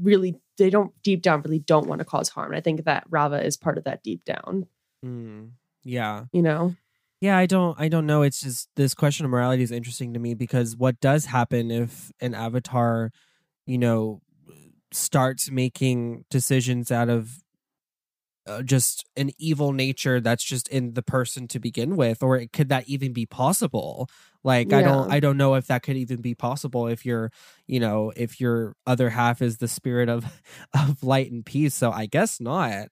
really, they don't deep down really don't want to cause harm. And I think that Raava is part of that deep down, mm, yeah you know. Yeah, I don't I don't know. It's just this question of morality is interesting to me because what does happen if an avatar, you know, starts making decisions out of uh, just an evil nature that's just in the person to begin with or could that even be possible? Like i don't i don't know if that could even be possible if you're you know if your other half is the spirit of [laughs] of light and peace so i guess not.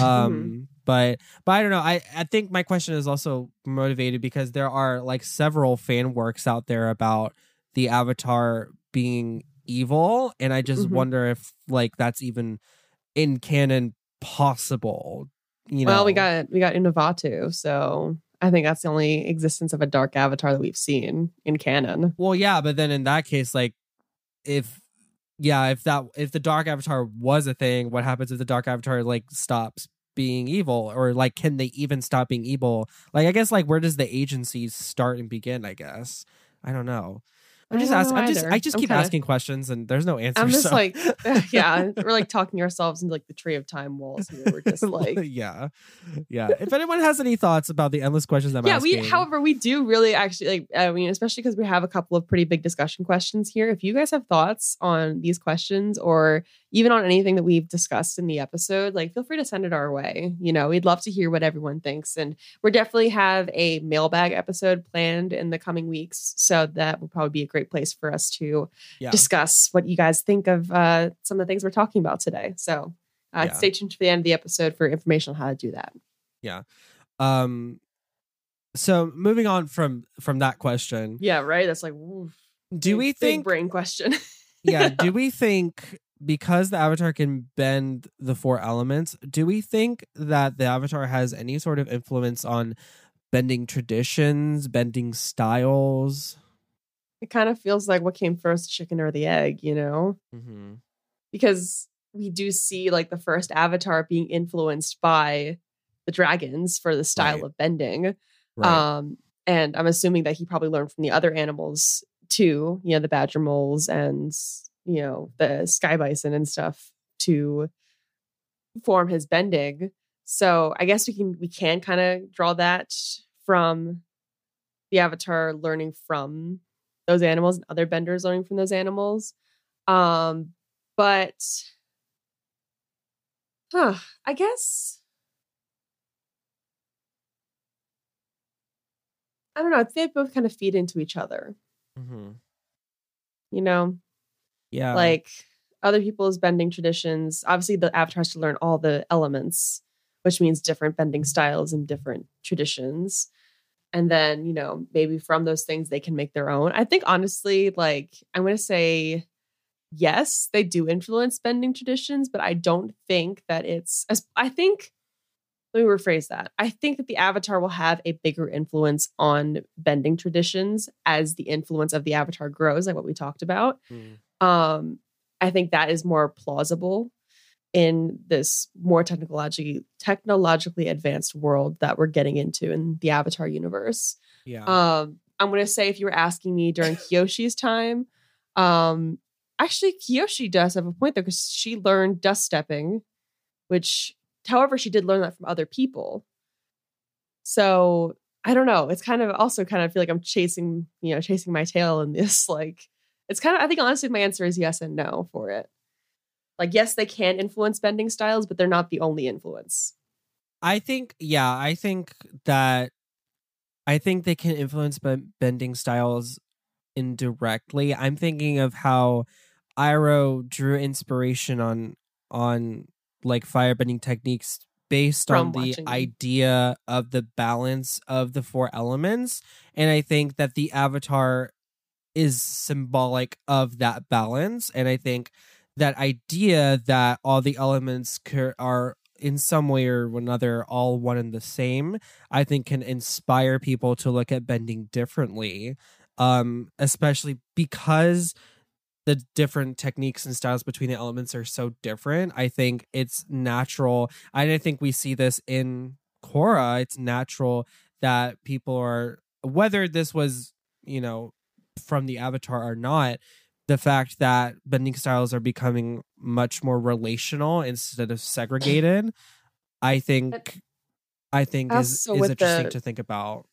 Um but but i don't know i i think my question is also motivated because there are like several fan works out there about the avatar being evil and i just Mhm. wonder if like that's even in canon possible you know Well, we got we got Unavaatu, so I think that's the only existence of a dark avatar that we've seen in canon. well yeah but then in that case like if yeah if that if the dark avatar was a thing what happens if the dark avatar like stops being evil? Or like can they even stop being evil? Like i guess like where does the agency start and begin i guess? I don't know I'm just asking. I'm just. I just I'm keep kinda- asking questions and there's no answer. I'm just so- like, [laughs] [laughs] yeah, we're like talking ourselves into like the tree of time walls here. We're just [laughs] like, yeah, yeah. If anyone has any thoughts about the endless questions I'm yeah. asking, We, however, we do really actually like. I mean, especially because we have a couple of pretty big discussion questions here. If you guys have thoughts on these questions or even on anything that we've discussed in the episode, like feel free to send it our way. You know, we'd love to hear what everyone thinks, and we definitely have a mailbag episode planned in the coming weeks. So that will probably be a great place for us to yeah. discuss what you guys think of uh, some of the things we're talking about today. So uh, Yeah. stay tuned to the end of the episode for information on how to do that. Yeah. Um. So moving on from from that question, Yeah, right. That's like oof, do big- we think? brain question? yeah, [laughs] do we think because the avatar can bend the four elements, do we think that the avatar has any sort of influence on bending traditions, bending styles? it kind of feels like what came first, chicken or the egg, you know? Mm-hmm. Because we do see like the first avatar being influenced by the dragons for the style Right. of bending. Right. Um, and I'm assuming that he probably learned from the other animals too, you know, the badger moles and you know the sky bison and stuff to form his bending. So I guess we can we can kind of draw that from the avatar learning from those animals and other benders learning from those animals. Um, but huh, I guess I don't know. They both kind of feed into each other, mm-hmm. you know, Yeah. like other people's bending traditions. Obviously, the avatar has to learn all the elements, which means different bending styles and different traditions. And then, you know, maybe from those things they can make their own. I think honestly, like, I'm going to say yes, they do influence bending traditions, but I don't think that it's, as I think, let me rephrase that. I think that the avatar will have a bigger influence on bending traditions as the influence of the avatar grows, like what we talked about. Mm. Um, I think that is more plausible in this more technologically technologically advanced world that we're getting into in the Avatar universe. yeah. Um, I'm gonna say if you were asking me during [laughs] Kyoshi's time, um, actually Kyoshi does have a point there because she learned dust stepping, which however she did learn that from other people. So I don't know. It's kind of also kind of feel like I'm chasing, you know, chasing my tail in this. [laughs] Like it's kind of I think honestly my answer is yes and no for it. Like yes, they can influence bending styles, but they're not the only influence. I think, yeah, I think that I think they can influence ben- bending styles indirectly. I'm thinking of how Iroh drew inspiration on on like firebending techniques based From on the idea of the balance of the four elements, and I think that the Avatar is symbolic of that balance, and I think that idea that all the elements are in some way or another all one and the same i think can inspire people to look at bending differently um especially because the different techniques and styles between the elements are so different i think it's natural And i think we see this in Korra. it's natural that people are whether this was you know from the avatar or not the fact that bending styles are becoming much more relational instead of segregated i think i think is, is interesting the- to think about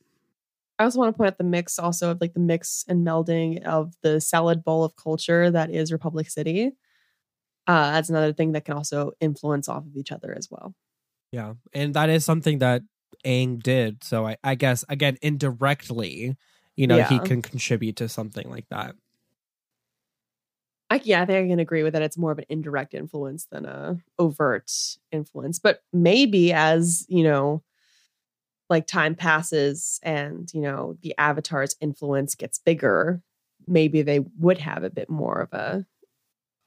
I also want to point out the mix also of like the mix and melding of the salad bowl of culture that is Republic City. Uh, that's another thing that can also influence off of each other as well. yeah and that is something that Aang did so i, I guess again indirectly you know he can contribute to something like that I, yeah, I think I can agree with that. It's more of an indirect influence than a overt influence. But maybe as you know, like time passes and you know the avatar's influence gets bigger, maybe they would have a bit more of a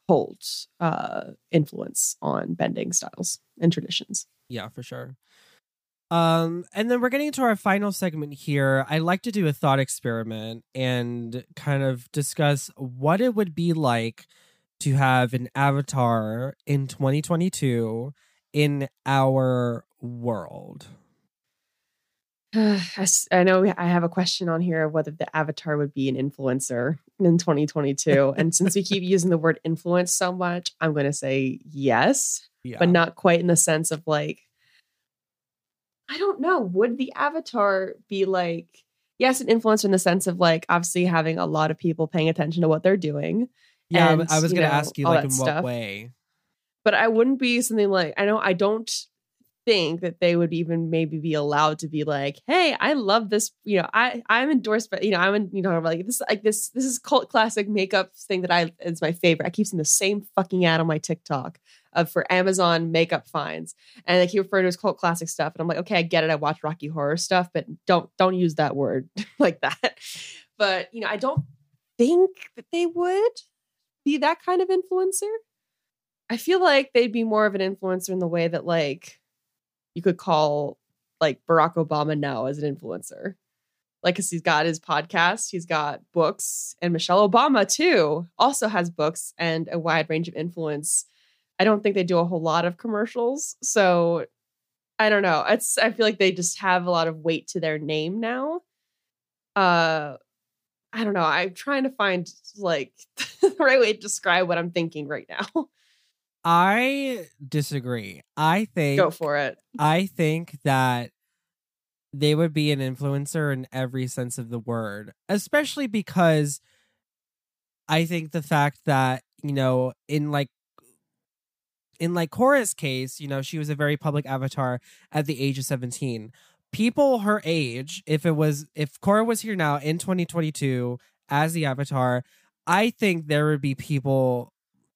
hold uh influence on bending styles and traditions. Yeah, for sure. Um, and then we're getting into our final segment here. I like to do a thought experiment and kind of discuss what it would be like to have an avatar in 2022 in our world. [sighs] I know I have a question on here of whether the avatar would be an influencer in 2022. [laughs] and since we keep using the word influence so much, I'm going to say yes, Yeah. but not quite in the sense of like, I don't know. Would the avatar be like, yes, an influencer in the sense of like obviously having a lot of people paying attention to what they're doing, yeah, I- and, I was going to ask you, like, in what way? but I wouldn't be something like I don't I don't think that they would even maybe be allowed to be like, hey, I love this, you know, I I'm endorsed by you know, I'm you know, like this like this this is cult classic makeup thing that I is my favorite. I keep seeing the same fucking ad on my TikTok of for Amazon makeup finds. And they keep referring to as cult classic stuff. And I'm like, okay, I get it. I watch Rocky Horror stuff, but don't don't use that word [laughs] like that. But you know, I don't think that they would be that kind of influencer. I feel like they'd be more of an influencer in the way that like you could call like Barack Obama now as an influencer. Like, cause he's got his podcast, he's got books, and Michelle Obama too also has books and a wide range of influence. I don't think they do a whole lot of commercials. So I don't know. It's I feel like they just have a lot of weight to their name now. Uh I don't know. I'm trying to find like [laughs] the right way to describe what I'm thinking right now. [laughs] I disagree. I think Go for it. I think that they would be an influencer in every sense of the word, especially because I think the fact that, you know, in like in like Korra's case, you know, she was a very public avatar at the age of 17. People her age, if it was if Korra was here now in 2022 as the avatar, I think there would be people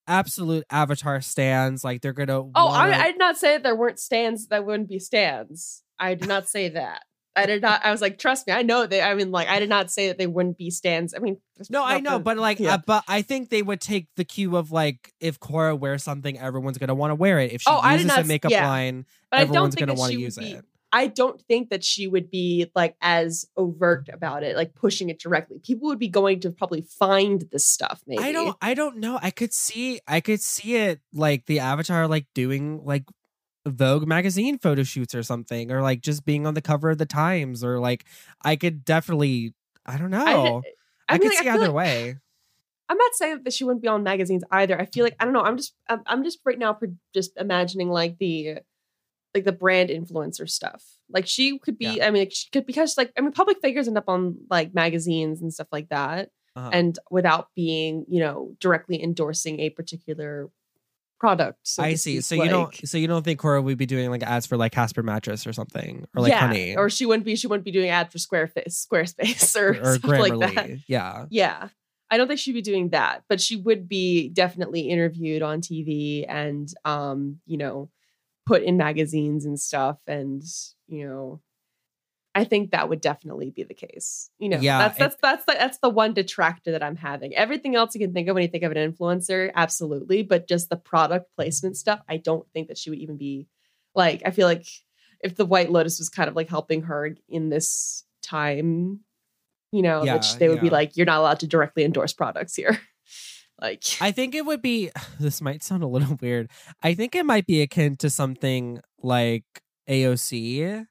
absolute avatar stands like they're gonna Oh, wanna- I, I did not say that there weren't stands that wouldn't be stands. I did not say that. I did not. I was like, trust me, I know they. I mean, like, I did not say that they wouldn't be stands. I mean, No, I know, nothing- but like, yeah. uh, but I think they would take the cue of like, if Korra wears something, everyone's gonna want to wear it. If she Oh, uses not a makeup yeah. line, but I don't everyone's think gonna that want she to would use be. it. I don't think that she would be like as overt about it, like pushing it directly. People would be going to probably find this stuff. Maybe I don't, I don't know. I could see, I could see it like the Avatar like doing like Vogue magazine photo shoots or something, or like just being on the cover of the Times, or like I could definitely, I don't know. I, I, I, could like, see either like- way. [sighs] I'm not saying that she wouldn't be on magazines either. I feel like I don't know. I'm just I'm, I'm just right now pro- just imagining like the like the brand influencer stuff. Like she could be. I mean, she could because like I mean, public figures end up on like magazines and stuff like that, Uh-huh. and without being you know directly endorsing a particular product. So I see. So you don't, so you don't think Korra would be doing like ads for like Casper mattress or something, or like yeah, Honey, or she wouldn't be. She wouldn't be doing ad for Squarespace, Squarespace, [laughs] or, or stuff like that. Grammarly. Yeah. Yeah. I don't think she'd be doing that, but she would be definitely interviewed on TV and um, you know, put in magazines and stuff and, you know, I think that would definitely be the case. You know, Yeah, that's it- that's that's the, that's the one detractor that I'm having. Everything else you can think of when you think of an influencer, absolutely, but just the product placement stuff, I don't think that she would even be like I feel like if the White Lotus was kind of like helping her in this time, you know, Yeah, which they would be like, you're not allowed to directly endorse products here. [laughs] like, I think it would be [sighs] this might sound a little [laughs] weird. I think it might be akin to something like AOC.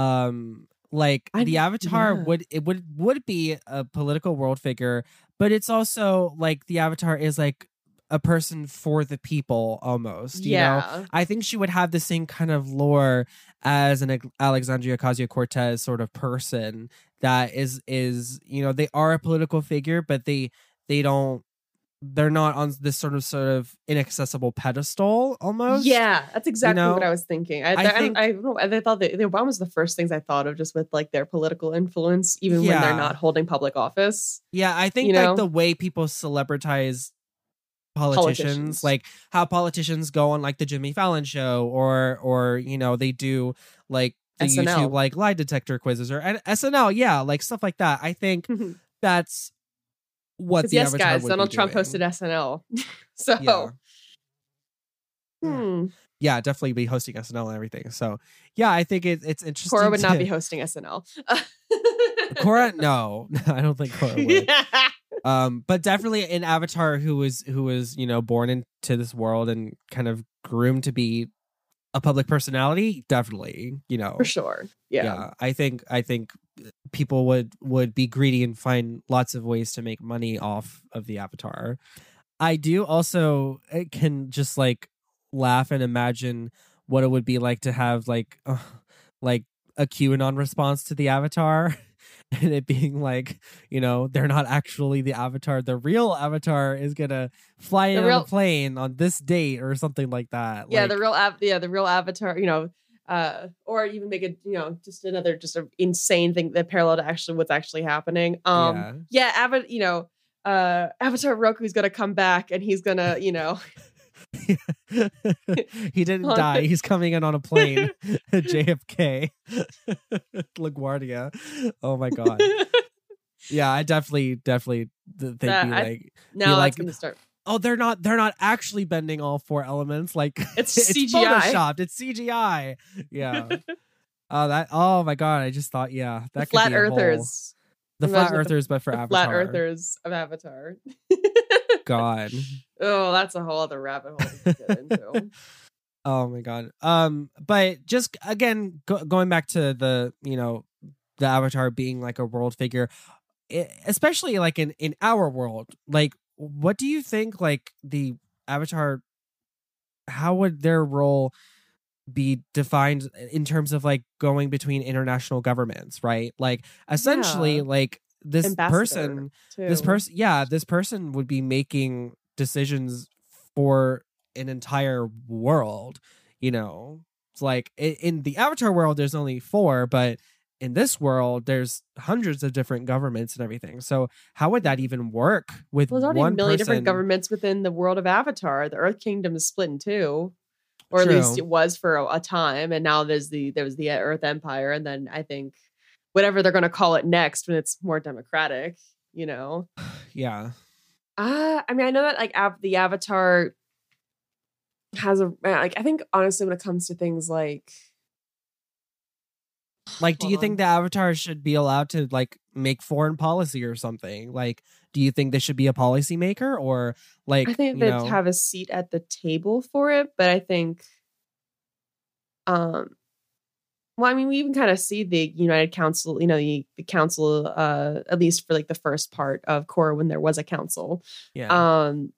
Um like I- the avatar yeah. would it would would be a political world figure, but it's also like the avatar is like a person for the people almost, you know? yeah, I think she would have the same kind of lore as an Alexandria Ocasio Cortez sort of person that is is you know they are a political figure, but they they don't they're not on this sort of sort of inaccessible pedestal almost. yeah, that's exactly know, what I was thinking. I, I I, think- I, don't know. I thought that the Obama was the first things I thought of, just with like their political influence, even when they're not holding public office. Yeah, I think like know? the way people celebritize politicians, Politicians. like how politicians go on like the Jimmy Fallon show or or you know, they do like the SNL. YouTube like lie detector quizzes or and SNL, yeah, like stuff like that. I think [laughs] that's what the yes, avatar guys, would Donald be Trump doing. hosted SNL, [laughs] so Yeah. hmm, yeah, definitely be hosting SNL and everything. So yeah, I think it, it's interesting. Korra would not be [laughs] hosting SNL. Korra, [laughs] no, I don't think Korra would. um but definitely an avatar who was who was you know born into this world and kind of groomed to be a public personality definitely you know for sure. Yeah. yeah i think i think people would would be greedy and find lots of ways to make money off of the avatar. I do also can just like laugh and imagine what it would be like to have like uh, like a QAnon response to the avatar. [laughs] and it being like, you know, they're not actually the avatar. The real avatar is gonna fly in real- on a plane on this date or something like that. yeah, Like, the real av- yeah, the real avatar, you know, uh, or even make it, you know, just another just an insane thing that parallel to actually what's actually happening. Um yeah. yeah, Ava- you know, uh Avatar Roku's gonna come back and he's gonna, you know, [laughs] he didn't die. He's coming in on a plane [laughs] [laughs] JFK. LaGuardia. Oh my god. Yeah, I definitely, definitely th- think That- be I- like, now like- gonna start. Oh, they're not, they're not actually bending all four elements. Like [laughs] It's it's CGI. photoshopped. It's CGI. Yeah. Oh, [laughs] that. Oh my god. I just thought, yeah, that the could flat be a whole- earthers. the flat the- earthers, but for the Avatar. flat earthers of Avatar. God. [laughs] oh, that's a whole other rabbit hole to get into. Oh my god. Um, but just again go- going back to the you know the avatar being like a world figure, e- especially like in in our world. Like, what do you think? Like the avatar, how would their role be defined in terms of like going between international governments? Right. Like essentially, Yeah. like this Ambassador, person this person yeah this person would be making decisions for an entire world you know it's like in the avatar world there's only four but in this world there's hundreds of different governments and everything so how would that even work with Well, there's already one a million person different governments within the world of Avatar. The Earth Kingdom is split in two, or at least it was for a, a time. And now there's the there was the Earth Empire, and then I think whatever they're going to call it next when it's more democratic. You know, [sighs] yeah uh, I mean, I know that like av- the Avatar has a like. I think honestly, when it comes to things like like do you think the avatar should be allowed to like make foreign policy or something? Like do you think they should be a policymaker or like I think they have a seat at the table for it, but I think, um, well, I mean, we even kind of see the United Council, you know, the, the council, uh, at least for like the first part of Korra when there was a council, yeah. um,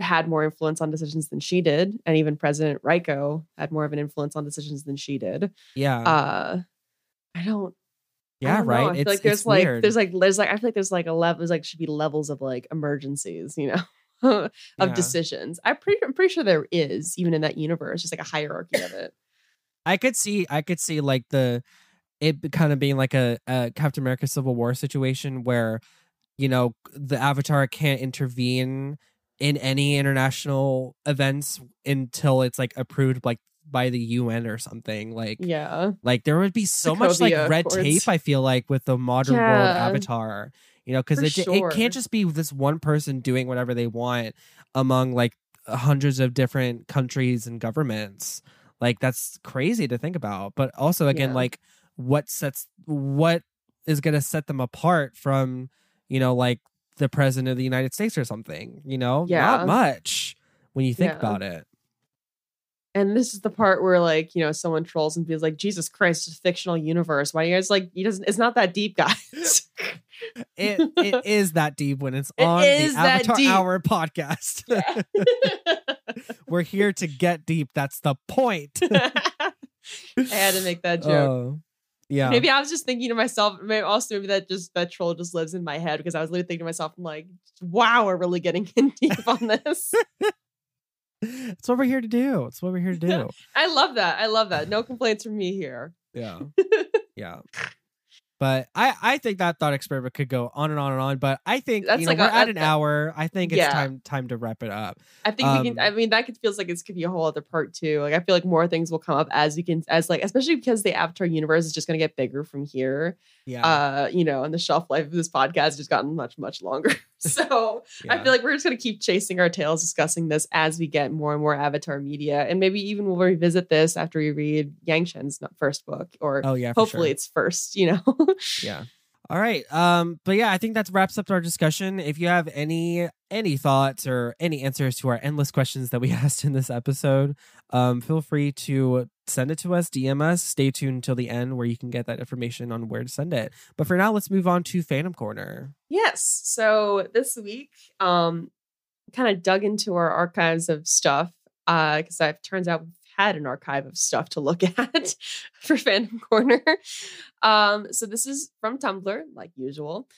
had more influence on decisions than she did, and even President Raiko had more of an influence on decisions than she did. yeah Uh, I don't. I yeah don't know. right I feel it's, like there's like weird. there's like there's like I feel like there's like a level there's like should be levels of like emergencies, you know, [laughs] of Yeah. decisions. I pretty I'm pretty sure there is even in that universe, just like a hierarchy of it. [laughs] I could see I could see like the it kind of being like a, a Captain America Civil War situation where you know the Avatar can't intervene in any international events until it's like approved like by the UN or something like Yeah, like there would be so much like red tape I feel like with the modern world Avatar you know because it, it can't just be this one person doing whatever they want among like hundreds of different countries and governments. Like that's crazy to think about but also again Yeah. like what sets what is going to set them apart from you know like the president of the united states or something you know Yeah. not much when you think Yeah. about it and this is the part where like you know someone trolls and feels like Jesus Christ, it's a fictional universe. Why are you guys like he doesn't? It's not that deep, guys. [laughs] it it [laughs] is that deep when it's on is the avatar deep. hour podcast [laughs] we're here to get deep that's the point I had to make that oh. joke. Oh, yeah Maybe I was just thinking to myself, maybe also maybe that just that troll just lives in my head because I was literally thinking to myself, I'm like, wow, we're really getting [laughs] in deep on this. [laughs] it's what we're here to do it's what we're here to [laughs] do I love that. I love that. No complaints from me here. yeah yeah but i i think that thought experiment could go on and on and on but i think That's you know like we're a- at an that- hour i think it's Yeah. time time to wrap it up I think we can. Um, I mean, that could feels like this could be a whole other part too. Like I feel like more things will come up as we can, as like especially because the Avatar universe is just going to get bigger from here. yeah, Uh, you know, and the shelf life of this podcast has just gotten much much longer. [laughs] [laughs] so I feel like we're just going to keep chasing our tails, discussing this as we get more and more Avatar media, and maybe even we'll revisit this after we read Yangchen's first book, or oh yeah hopefully sure. it's first. You know. [laughs] yeah All right. Um, but yeah, I think that wraps up our discussion. If you have any any thoughts or any answers to our endless questions that we [laughs] asked in this episode, um, feel free to send it to us, DM us. Stay tuned until the end where you can get that information on where to send it. But for now, let's move on to Fandom Corner. Yes. So this week, um, kind of dug into our archives of stuff because uh, it turns out we've had an archive of stuff to look [laughs] at for Fandom Corner. Um, so this is from Tumblr, like usual,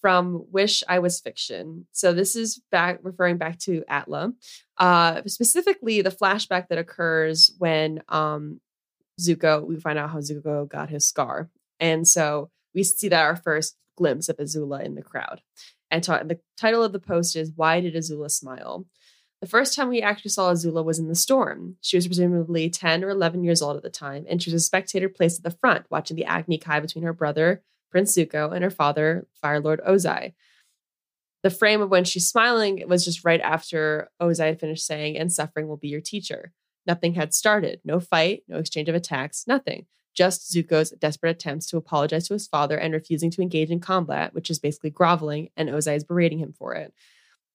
from Wish I Was Fiction. So this is back referring back to Atla, uh, specifically the flashback that occurs when um, Zuko. We find out how Zuko got his scar, and so we see that our first glimpse of Azula in the crowd. And ta- the title of the post is "Why Did Azula Smile?" The first time we actually saw Azula was in the storm. She was presumably 10 or 11 years old at the time, and she was a spectator placed at the front, watching the Agni Kai between her brother, Prince Zuko, and her father, Fire Lord Ozai. The frame of when she's smiling was just right after Ozai had finished saying, and suffering will be your teacher. Nothing had started. No fight, no exchange of attacks, nothing. Just Zuko's desperate attempts to apologize to his father and refusing to engage in combat, which is basically groveling, and Ozai is berating him for it.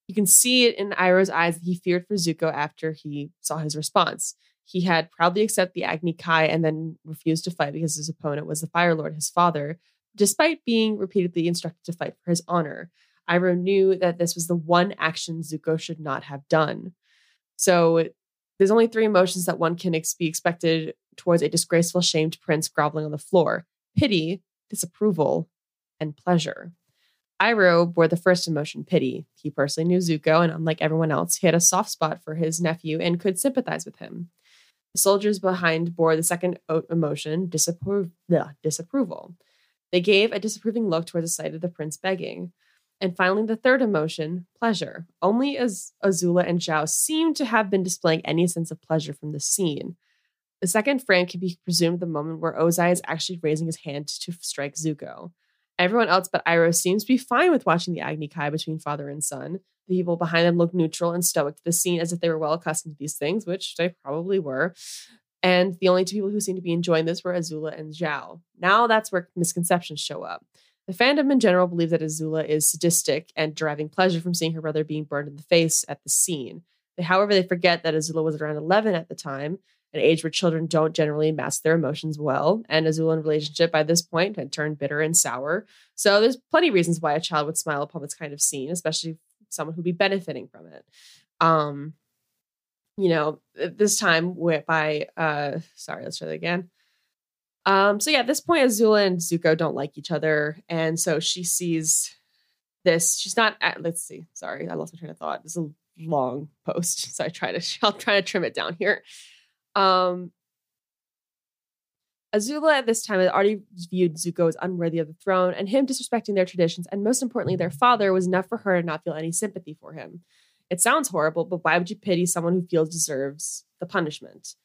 You can see it in Iroh's eyes that he feared for Zuko after he saw his response. He had proudly accepted the Agni Kai and then refused to fight because his opponent was the Fire Lord, his father, despite being repeatedly instructed to fight for his honor. Iroh knew that this was the one action Zuko should not have done. So there's only three emotions that one can ex- be expected towards a disgraceful, shamed prince groveling on the floor pity, disapproval, and pleasure. Iroh bore the first emotion, pity. He personally knew Zuko, and unlike everyone else, he had a soft spot for his nephew and could sympathize with him. The soldiers behind bore the second emotion, disappro- disapproval. They gave a disapproving look towards the sight of the prince begging. And finally, the third emotion, pleasure. Only as Azula and Zhao seem to have been displaying any sense of pleasure from the scene. The second frame can be presumed the moment where Ozai is actually raising his hand to strike Zuko. Everyone else but Iroh seems to be fine with watching the Agni Kai between father and son. The people behind them look neutral and stoic to the scene as if they were well accustomed to these things, which they probably were. And the only two people who seem to be enjoying this were Azula and Zhao. Now that's where misconceptions show up. The fandom in general believes that Azula is sadistic and deriving pleasure from seeing her brother being burned in the face at the scene. However, they forget that Azula was around 11 at the time an age where children don't generally mask their emotions well. And Azula's relationship by this point had turned bitter and sour. So there's plenty of reasons why a child would smile upon this kind of scene, especially someone who'd be benefiting from it. Um, you know, this time by uh sorry, let's try that again. Um, so yeah, at this point, Azula and Zuko don't like each other, and so she sees this. She's not at, let's see, sorry, I lost my train of thought. This is a long post, [laughs] so I try to [laughs] I'll try to trim it down here. Um, Azula at this time had already viewed Zuko as unworthy of the throne, and him disrespecting their traditions, and most importantly, their father, was enough for her to not feel any sympathy for him. It sounds horrible, but why would you pity someone who feels deserves the punishment?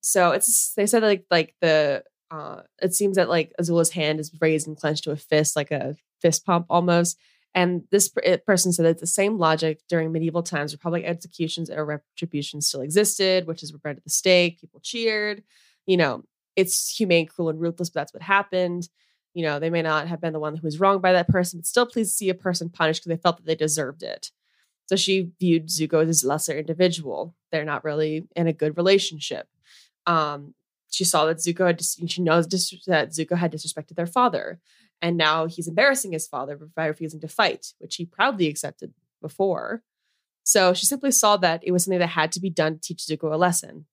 So it's they said like like the uh it seems that like Azula's hand is raised and clenched to a fist, like a fist pump almost, and this person said that the same logic during medieval times where public executions or retribution still existed, which is burned at the stake, people cheered. You know, it's humane, cruel, and ruthless, but that's what happened. You know, they may not have been the one who was wronged by that person, but still pleased to see a person punished because they felt that they deserved it. So she viewed Zuko as a lesser individual. They're not really in a good relationship. Um, she saw that Zuko had, she knows that Zuko had disrespected their father. And now he's embarrassing his father by refusing to fight, which he proudly accepted before. So she simply saw that it was something that had to be done to teach Zuko a lesson.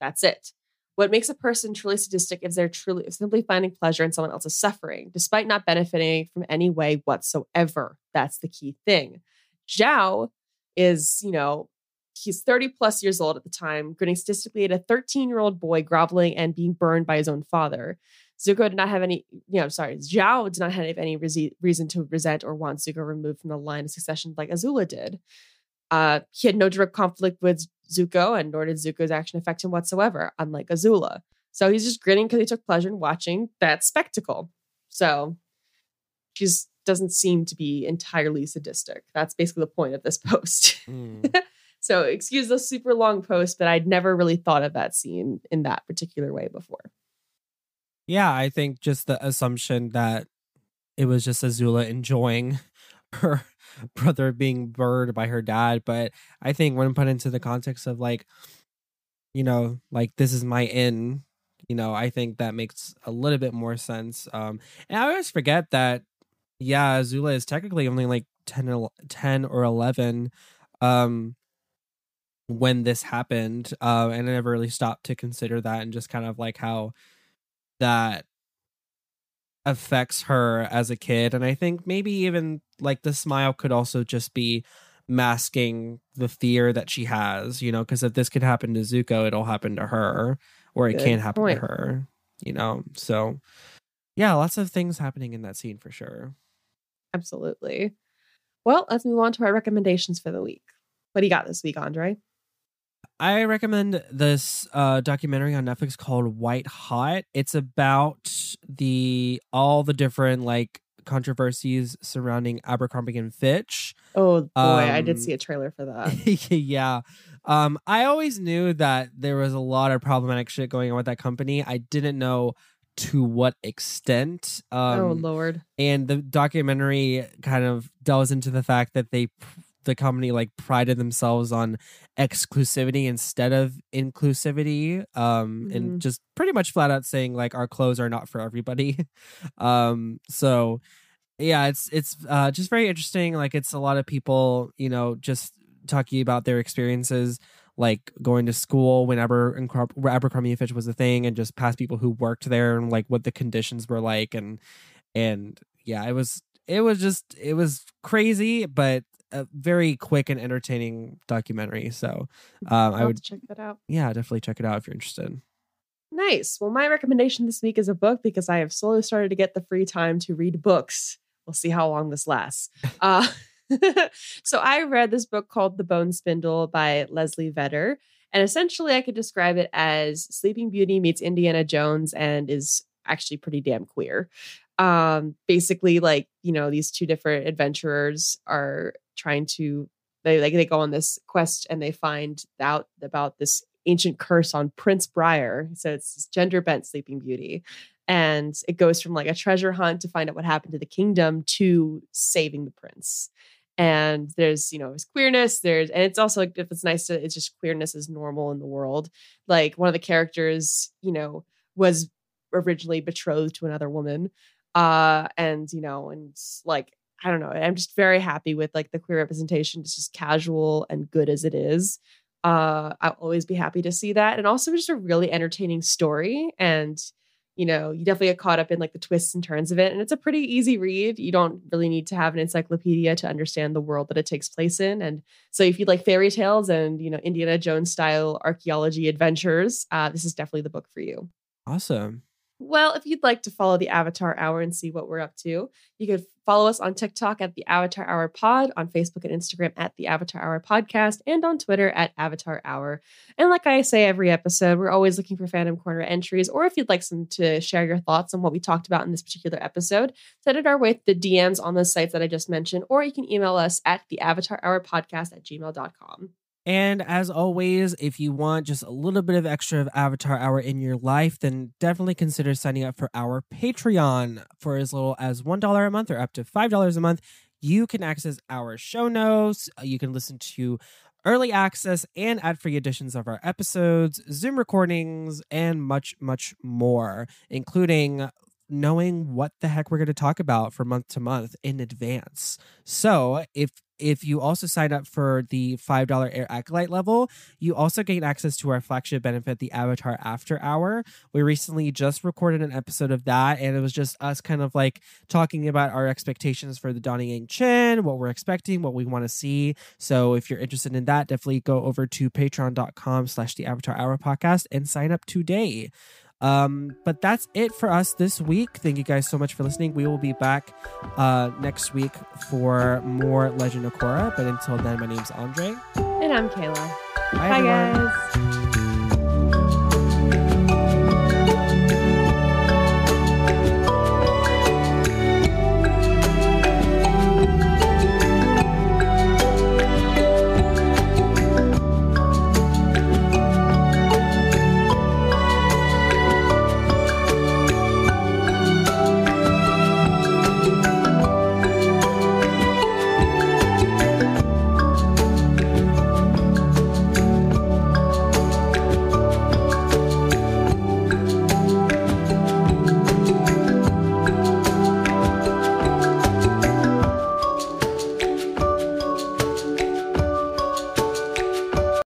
That's it. What makes a person truly sadistic is they're truly simply finding pleasure in someone else's suffering, despite not benefiting from any way whatsoever. That's the key thing. Zhao is, you know, he's 30 plus years old at the time, grinning statistically at a 13 year old boy groveling and being burned by his own father. Zuko did not have any, you know, I'm sorry, Zhao did not have any reason to resent or want Zuko removed from the line of succession like Azula did. Uh, he had no direct conflict with Zuko, and nor did Zuko's action affect him whatsoever, unlike Azula. So he's just grinning because he took pleasure in watching that spectacle. So she just doesn't seem to be entirely sadistic. That's basically the point of this [laughs] post. Mm. [laughs] so excuse the super long post, but I'd never really thought of that scene in that particular way before. Yeah, I think just the assumption that it was just Azula enjoying [laughs] her brother being burned by her dad. But I think when put into the context of like, you know, like this is my inn, you know, I think that makes a little bit more sense. Um, and I always forget that, yeah, Azula is technically only like 10 or, 10 or 11 um, when this happened. Uh, and I never really stopped to consider that and just kind of like how that affects her as a kid and i think maybe even like the smile could also just be masking the fear that she has you know because if this could happen to zuko it'll happen to her or it Good can happen point. to her you know so yeah lots of things happening in that scene for sure Absolutely. Well, let's move on to our recommendations for the week. What do you got this week, Andre? I recommend this uh, documentary on Netflix called White Hot. It's about the all the different like controversies surrounding Abercrombie and Fitch. Oh boy, I did Um, see a trailer for that. [laughs] yeah. Um, I always knew that there was a lot of problematic shit going on with that company. I didn't know to what extent. Um, oh lord. and the documentary kind of delves into the fact that they the company like prided themselves on exclusivity instead of inclusivity um Mhm. and just pretty much flat out saying like our clothes are not for everybody [laughs] um so yeah it's it's uh just very interesting like it's a lot of people you know just talking about their experiences like going to school whenever Incro- Abercrombie and Fitch was a thing and just past people who worked there and like what the conditions were like and and yeah it was it was just it was crazy but a very quick and entertaining documentary so um I'll i would check that out. yeah definitely check it out if you're interested Nice. Well, my recommendation this week is a book because I have slowly started to get the free time to read books. We'll see how long this lasts. [laughs] Uh, [laughs] so I read this book called The Bone Spindle by Leslie Vedder. And essentially, I could describe it as Sleeping Beauty meets Indiana Jones and is actually pretty damn queer. Um, basically, like, you know, these two different adventurers are trying to they like they go on this quest and they find out about this ancient curse on Prince Briar. So it's this gender bent Sleeping Beauty. And it goes from like a treasure hunt to find out what happened to the kingdom to saving the prince. And there's, you know, there's queerness. There's, and it's also like, if it's nice to, it's just queerness is normal in the world. Like one of the characters, you know, was originally betrothed to another woman. Uh, and, you know, and like, I don't know. I'm just very happy with like the queer representation. It's just casual and good as it is uh i'll always be happy to see that and also just a really entertaining story and you know you definitely get caught up in like the twists and turns of it and it's a pretty easy read you don't really need to have an encyclopedia to understand the world that it takes place in and so if you like fairy tales and you know indiana jones style archaeology adventures uh this is definitely the book for you awesome well, if you'd like to follow the Avatar Hour and see what we're up to, you could follow us on TikTok at the Avatar Hour Pod, on Facebook and Instagram at the Avatar Hour Podcast, and on Twitter at Avatar Hour. And like I say every episode, we're always looking for Fandom Corner entries, or if you'd like some to share your thoughts on what we talked about in this particular episode, send it our way the DMs on those sites that I just mentioned, or you can email us at the Avatar Hour Podcast at gmail.com. And as always, if you want just a little bit of extra of Avatar Hour in your life, then definitely consider signing up for our Patreon for as little as $1 a month or up to $5 a month. You can access our show notes. uh, You can listen to early access and ad free editions of our episodes, Zoom recordings, and much, much more, including knowing what the heck we're going to talk about for month to month in advance. So if if you also sign up for the $5 Air Acolyte level, you also gain access to our flagship benefit, the Avatar After Hour. We recently just recorded an episode of that, and it was just us kind of like talking about our expectations for the Dawn of Yangchen, what we're expecting, what we want to see. So if you're interested in that, definitely go over to patreon.com slash the Avatar Hour podcast and sign up today. Um, but that's it for us this week. Thank you guys so much for listening. We will be back uh, next week for more Legend of Korra. But until then, my name's Andre. And I'm Kayla. Bye, Bye guys.